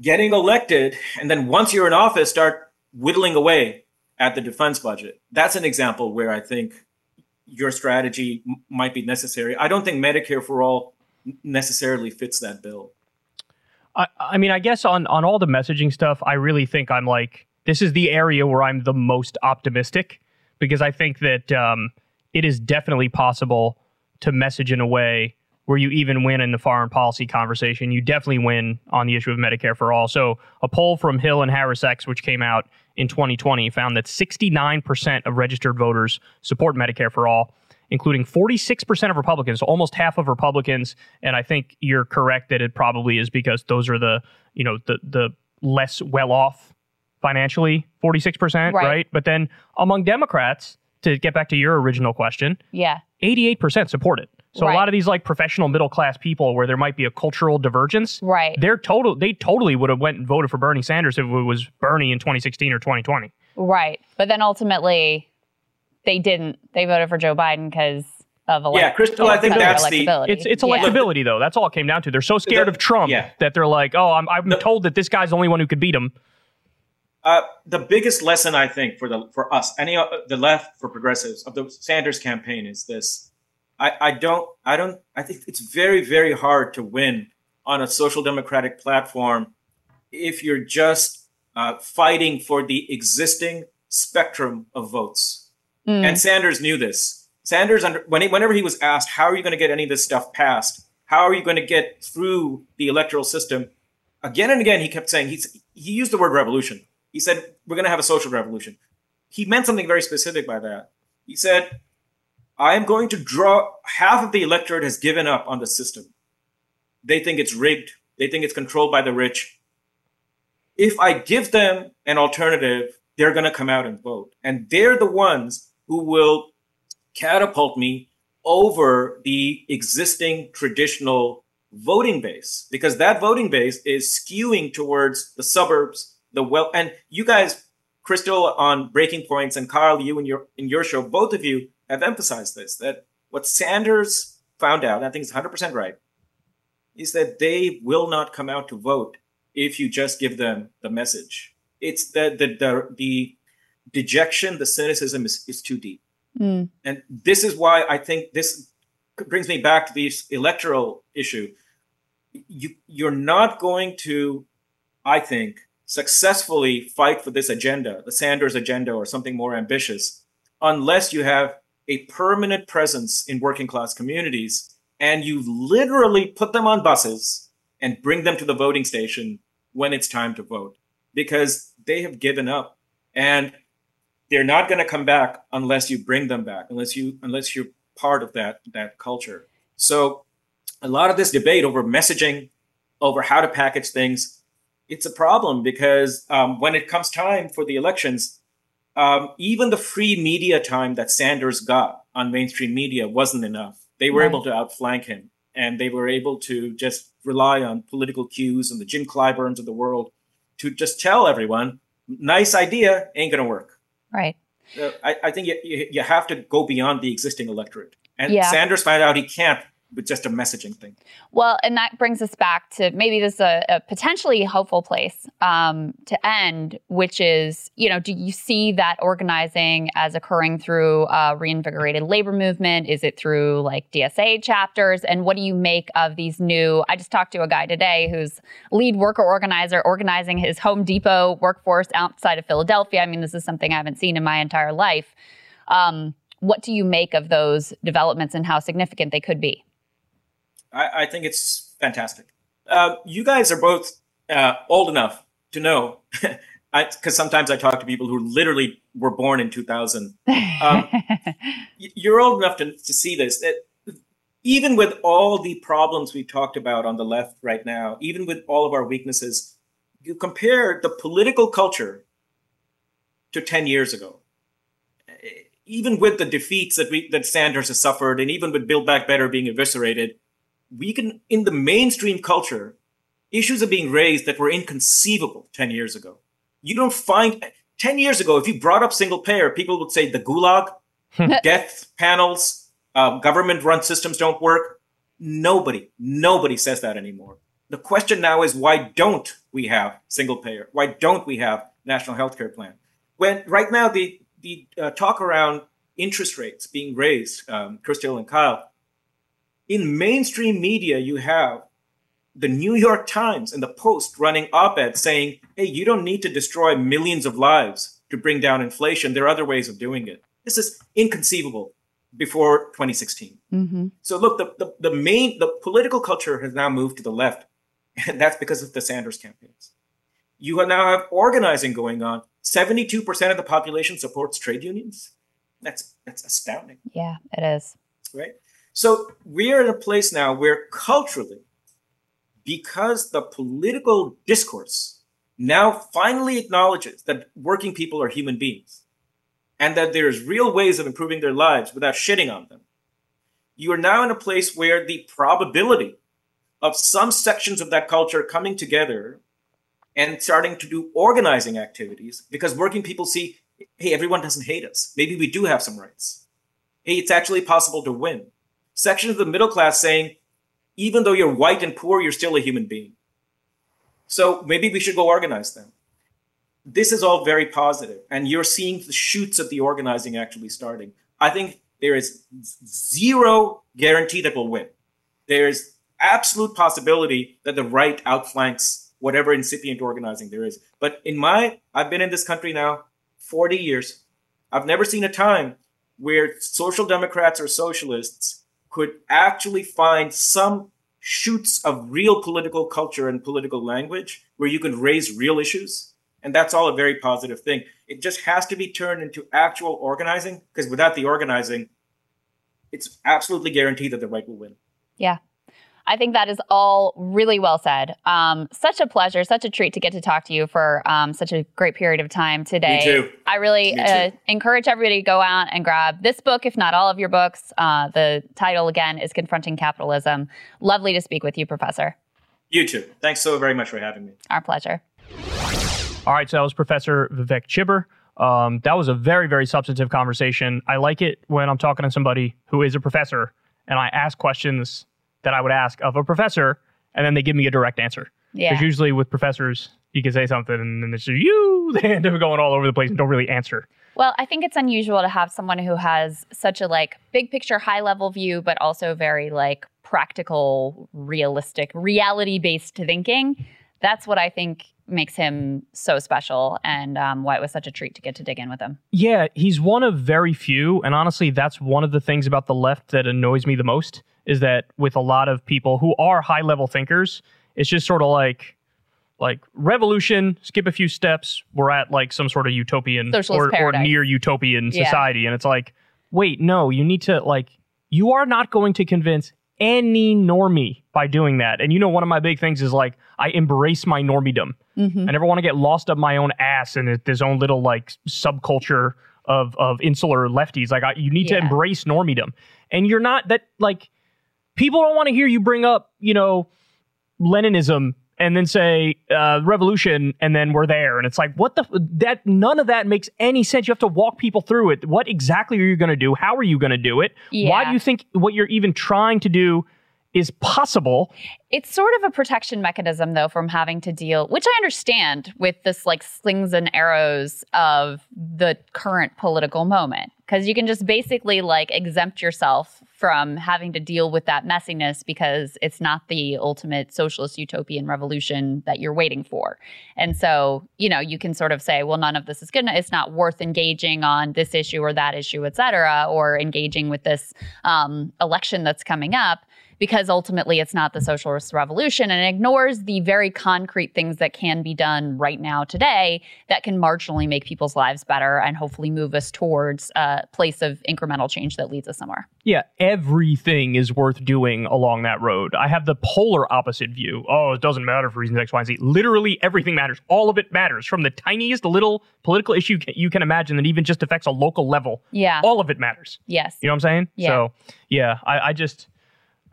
getting elected, and then once you're in office, start whittling away at the defense budget. That's an example where I think your strategy m- might be necessary. I don't think Medicare for all necessarily fits that bill. I, I mean, I guess on on all the messaging stuff, I really think I'm like this is the area where I'm the most optimistic because I think that um, it is definitely possible to message in a way where you even win in the foreign policy conversation. You definitely win on the issue of Medicare for all. So a poll from Hill and HarrisX, which came out in 2020 found that 69% of registered voters support Medicare for all, including 46% of Republicans, so almost half of Republicans. And I think you're correct that it probably is because those are the, you know, the the less well off financially, 46%, right. right? But then among Democrats, to get back to your original question, yeah, 88% support it. So right. a lot of these like professional middle class people where there might be a cultural divergence, right? They're total they totally would have went and voted for Bernie Sanders if it was Bernie in 2016 or 2020. Right. But then ultimately they didn't. They voted for Joe Biden because of elect- yeah, Krystal. I think that's the it's it's electability yeah. though. That's all it came down to. They're so scared the, of Trump yeah. that they're like, oh, I'm I'm the, told that this guy's the only one who could beat him. Uh, the biggest lesson I think for the for us, any uh, the left for progressives of the Sanders campaign is this: I, I don't I don't I think it's very very hard to win on a social democratic platform if you're just uh, fighting for the existing spectrum of votes. Mm. And Sanders knew this. Sanders, under, when he, whenever he was asked, "How are you going to get any of this stuff passed? How are you going to get through the electoral system?" Again and again, he kept saying he's he used the word revolution he said, We're going to have a social revolution. He meant something very specific by that. He said, I am going to draw, half of the electorate has given up on the system. They think it's rigged, they think it's controlled by the rich. If I give them an alternative, they're going to come out and vote. And they're the ones who will catapult me over the existing traditional voting base because that voting base is skewing towards the suburbs the well and you guys Krystal on Breaking Points and Kyle you in your in your show both of you have emphasized this that what Sanders found out I think is 100% right is that they will not come out to vote if you just give them the message. It's the the the, the dejection the cynicism is, is too deep. Mm. and this is why I think this brings me back to this electoral issue. You you're not going to I think successfully fight for this agenda, the Sanders agenda or something more ambitious, unless you have a permanent presence in working class communities and you literally put them on buses and bring them to the voting station when it's time to vote. Because they have given up. And they're not going to come back unless you bring them back unless you unless you're part of that that culture so a lot of this debate over messaging over how to package things it's a problem because um, when it comes time for the elections, um, even the free media time that Sanders got on mainstream media wasn't enough. They were right. able to outflank him, and they were able to just rely on political cues and the Jim Clyburns of the world to just tell everyone, "Nice idea, ain't gonna work." Right. So I, I, think you, you have to go beyond the existing electorate, and yeah. Sanders found out he can't with just a messaging thing. Well, and that brings us back to maybe this is a, a potentially hopeful place um, to end, which is, you know, do you see that organizing as occurring through a reinvigorated labor movement? Is it through like DSA chapters? And what do you make of these new? I just talked to a guy today who's lead worker organizer organizing his Home Depot workforce outside of Philadelphia. I mean, this is something I haven't seen in my entire life. Um, what do you make of those developments and how significant they could be? I, I think it's fantastic. Uh, you guys are both uh, old enough to know, *laughs* because sometimes I talk to people who literally were born in 2000. Um, *laughs* you're old enough to, to see this. That even with all the problems we talked about on the left right now, even with all of our weaknesses, you compare the political culture to 10 years ago. Even with the defeats that we that Sanders has suffered, and even with Build Back Better being eviscerated, we can, in the mainstream culture, issues are being raised that were inconceivable 10 years ago. You don't find, 10 years ago, if you brought up single payer, people would say the gulag, *laughs* death panels, uh, government run systems don't work. Nobody, nobody says that anymore. The question now is why don't we have single payer? Why don't we have national health care plan? When right now the the uh, talk around interest rates being raised, um, Krystal and Kyle, in mainstream media, you have the New York Times and the Post running op eds saying, hey, you don't need to destroy millions of lives to bring down inflation. There are other ways of doing it. This is inconceivable before 2016. Mm-hmm. So look, the, the, the main, the political culture has now moved to the left. And that's because of the Sanders campaigns. You now have organizing going on 72% of the population supports trade unions. That's that's astounding. Yeah, it is. Right? So we are in a place now where culturally, because the political discourse now finally acknowledges that working people are human beings and that there's real ways of improving their lives without shitting on them. You are now in a place where the probability of some sections of that culture coming together and starting to do organizing activities because working people see, hey, everyone doesn't hate us. Maybe we do have some rights. Hey, it's actually possible to win. Section of the middle class saying, even though you're white and poor, you're still a human being. So maybe we should go organize them. This is all very positive, and you're seeing the shoots of the organizing actually starting. I think there is zero guarantee that we'll win. There's absolute possibility that the right outflanks whatever incipient organizing there is. But in my, I've been in this country now 40 years. I've never seen a time where social democrats or socialists could actually find some shoots of real political culture and political language where you can raise real issues. And that's all a very positive thing. It just has to be turned into actual organizing because without the organizing, it's absolutely guaranteed that the right will win. Yeah, I think that is all really well said. Um, such a pleasure, such a treat to get to talk to you for um, such a great period of time today. Me too. I really uh, encourage everybody to go out and grab this book, if not all of your books. Uh, the title again is Confronting Capitalism. Lovely to speak with you, Professor. You too. Thanks so very much for having me. Our pleasure. All right, so that was Professor Vivek Chibber. Um, that was a very, very substantive conversation. I like it when I'm talking to somebody who is a professor and I ask questions that I would ask of a professor, and then they give me a direct answer. Yeah. Because usually with professors, you can say something and then it's just you. *laughs* They end up going all over the place and don't really answer. Well, I think it's unusual to have someone who has such a like big picture, high level view, but also very like practical, realistic, reality based thinking. That's what I think makes him so special and um, why it was such a treat to get to dig in with him. Yeah, he's one of very few. And honestly, that's one of the things about the left that annoys me the most is that with a lot of people who are high level thinkers, it's just sort of like like revolution, skip a few steps, we're at like some sort of utopian or, or, near utopian yeah. society. And it's like, wait, no, you need to like you are not going to convince any normie by doing that. And you know, one of my big things is like I embrace my normiedom. Mm-hmm. I never want to get lost up my own ass in this own little like subculture of of insular lefties. Like I, you need yeah. to embrace normiedom, and you're not that like people don't want to hear you bring up, you know, Leninism and then say uh, revolution and then we're there. And it's like what the that none of that makes any sense. You have to walk people through it. What exactly are you going to do? How are you going to do it? Yeah. why do you think what you're even trying to do is possible. It's sort of a protection mechanism, though, from having to deal, which I understand with this like slings and arrows of the current political moment. Because you can just basically like exempt yourself from having to deal with that messiness because it's not the ultimate socialist utopian revolution that you're waiting for. And so, you know, you can sort of say, well, none of this is good. It's not worth engaging on this issue or that issue, et cetera, or engaging with this um, election that's coming up because ultimately it's not the socialist revolution and ignores the very concrete things that can be done right now today that can marginally make people's lives better and hopefully move us towards a place of incremental change that leads us somewhere. Yeah, everything is worth doing along that road. I have the polar opposite view. Oh, it doesn't matter for reasons X, Y, and Z. Literally everything matters. All of it matters from the tiniest little political issue you can imagine that even just affects a local level. Yeah. All of it matters. Yes. You know what I'm saying? Yeah. So, yeah, I, I just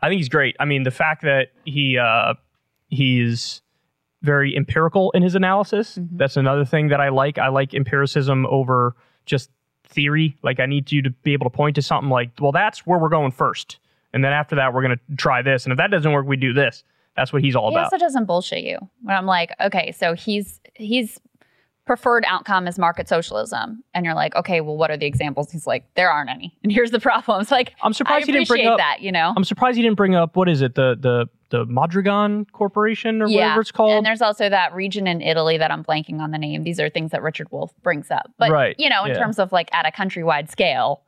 I think he's great. I mean, the fact that he uh, he's very empirical in his analysis. Mm-hmm. That's another thing that I like. I like empiricism over just theory. Like I need you to be able to point to something like, well, that's where we're going first. And then after that, we're going to try this. And if that doesn't work, we do this. That's what he's all he about. He also doesn't bullshit you. When I'm like, okay, so he's he's preferred outcome is market socialism. And you're like, okay, well, what are the examples? He's like, there aren't any. And here's the problem. *laughs* It's like, I'm surprised he didn't bring up that, you know? I'm surprised he didn't bring up, what is it, the, the, the Mondragon Corporation or yeah. whatever it's called. And there's also that region in Italy that I'm blanking on the name. These are things that Richard Wolff brings up. But, right. you know, in yeah. terms of like at a countrywide scale.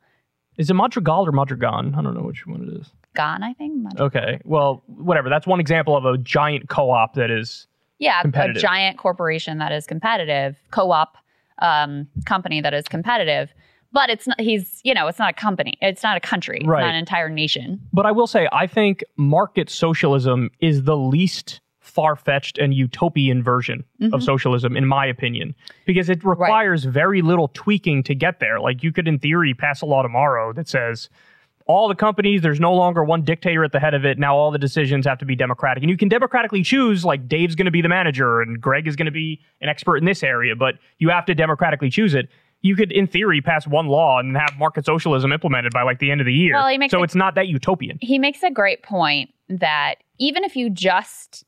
Is it Madrigal or Madrigan? I don't know which one it is. Gone, I think. Madrigal. Okay. Well, whatever. That's one example of a giant co op that is yeah, a giant corporation that is competitive, co op um, company that is competitive. But it's not. He's you know, it's not a company. It's not a country. It's Right. not an entire nation. But I will say, I think market socialism is the least far fetched and utopian version Mm-hmm. of socialism, in my opinion, because it requires very little tweaking to get there. Like, you could, in theory, pass a law tomorrow that says all the companies, there's no longer one dictator at the head of it. Now all the decisions have to be democratic. And you can democratically choose, like, Dave's going to be the manager and Greg is going to be an expert in this area, but you have to democratically choose it. You could, in theory, pass one law and have market socialism implemented by like the end of the year. Well, he makes so a- it's not that utopian. he makes a great point that even if you just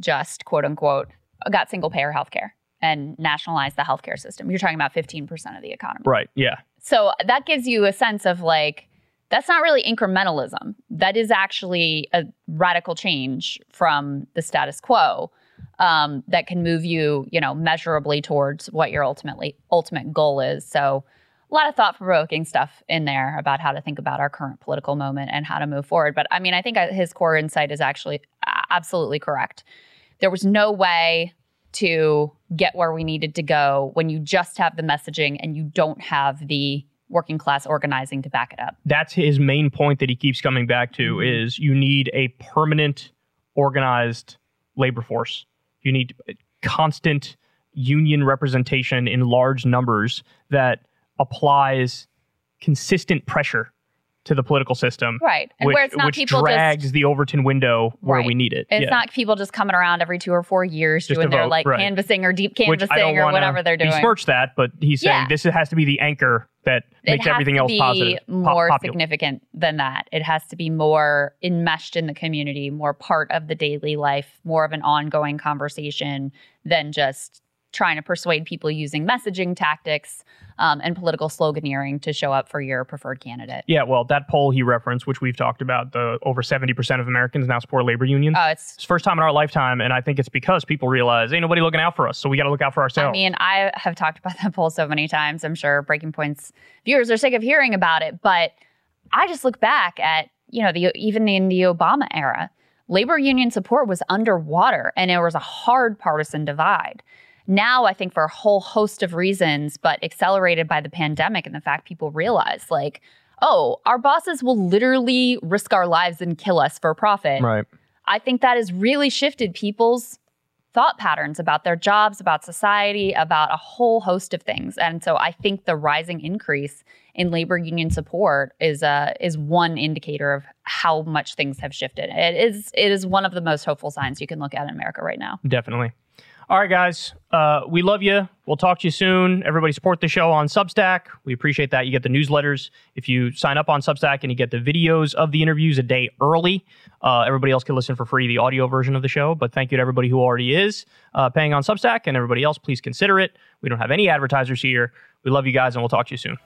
just quote unquote got single payer healthcare and nationalized the healthcare system you're talking about 15% of the economy Right. Yeah. so that gives you a sense of like that's not really incrementalism. That is actually a radical change from the status quo um, that can move you you know measurably towards what your ultimately ultimate goal is. So a lot of thought provoking stuff in there about how to think about our current political moment and how to move forward. But i mean i think uh, his core insight is actually uh, absolutely correct. There was no way to get where we needed to go when you just have the messaging and you don't have the working class organizing to back it up. That's his main point that he keeps coming back to Mm-hmm. is you need a permanent organized labor force. You need constant union representation in large numbers that applies consistent pressure to the political system. Right. And which, where it's not which people drags just the Overton window where Right. we need it. it's Yeah. not people just coming around every two or four years Just doing their vote, like right. canvassing or deep which I don't canvassing or whatever they're doing. besmirch that, but he's saying Yeah. this has to be the anchor that it makes has everything to else be positive. po- more popular. significant than that. It has to be more enmeshed in the community, more part of the daily life, more of an ongoing conversation than just trying to persuade people using messaging tactics um, and political sloganeering to show up for your preferred candidate. Yeah, well, that poll he referenced, which we've talked about, the over 70% of Americans now support labor unions. Oh, it's. it's the first time in our lifetime, and I think it's because people realize ain't nobody looking out for us, so we got to look out for ourselves. I mean, I have talked about *laughs* that poll so many times. I'm sure Breaking Point's viewers are sick of hearing about it, but I just look back at, you know, the even in the Obama era, labor union support was underwater and there was a hard partisan divide. Now, I think for a whole host of reasons, but accelerated by the pandemic and the fact people realize, like, oh, our bosses will literally risk our lives and kill us for profit. right. I think that has really shifted people's thought patterns about their jobs, about society, about a whole host of things. And so I think the rising increase in labor union support is uh, is one indicator of how much things have shifted. It is it is one of the most hopeful signs you can look at in America right now. Definitely. All right, guys. Uh, we love you. We'll talk to you soon. Everybody support the show on Substack. We appreciate that. You get the newsletters. If you sign up on Substack and you get the videos of the interviews a day early, uh, everybody else can listen for free, the audio version of the show. But thank you to everybody who already is uh, paying on Substack and everybody else. Please consider it. We don't have any advertisers here. We love you guys, and we'll talk to you soon.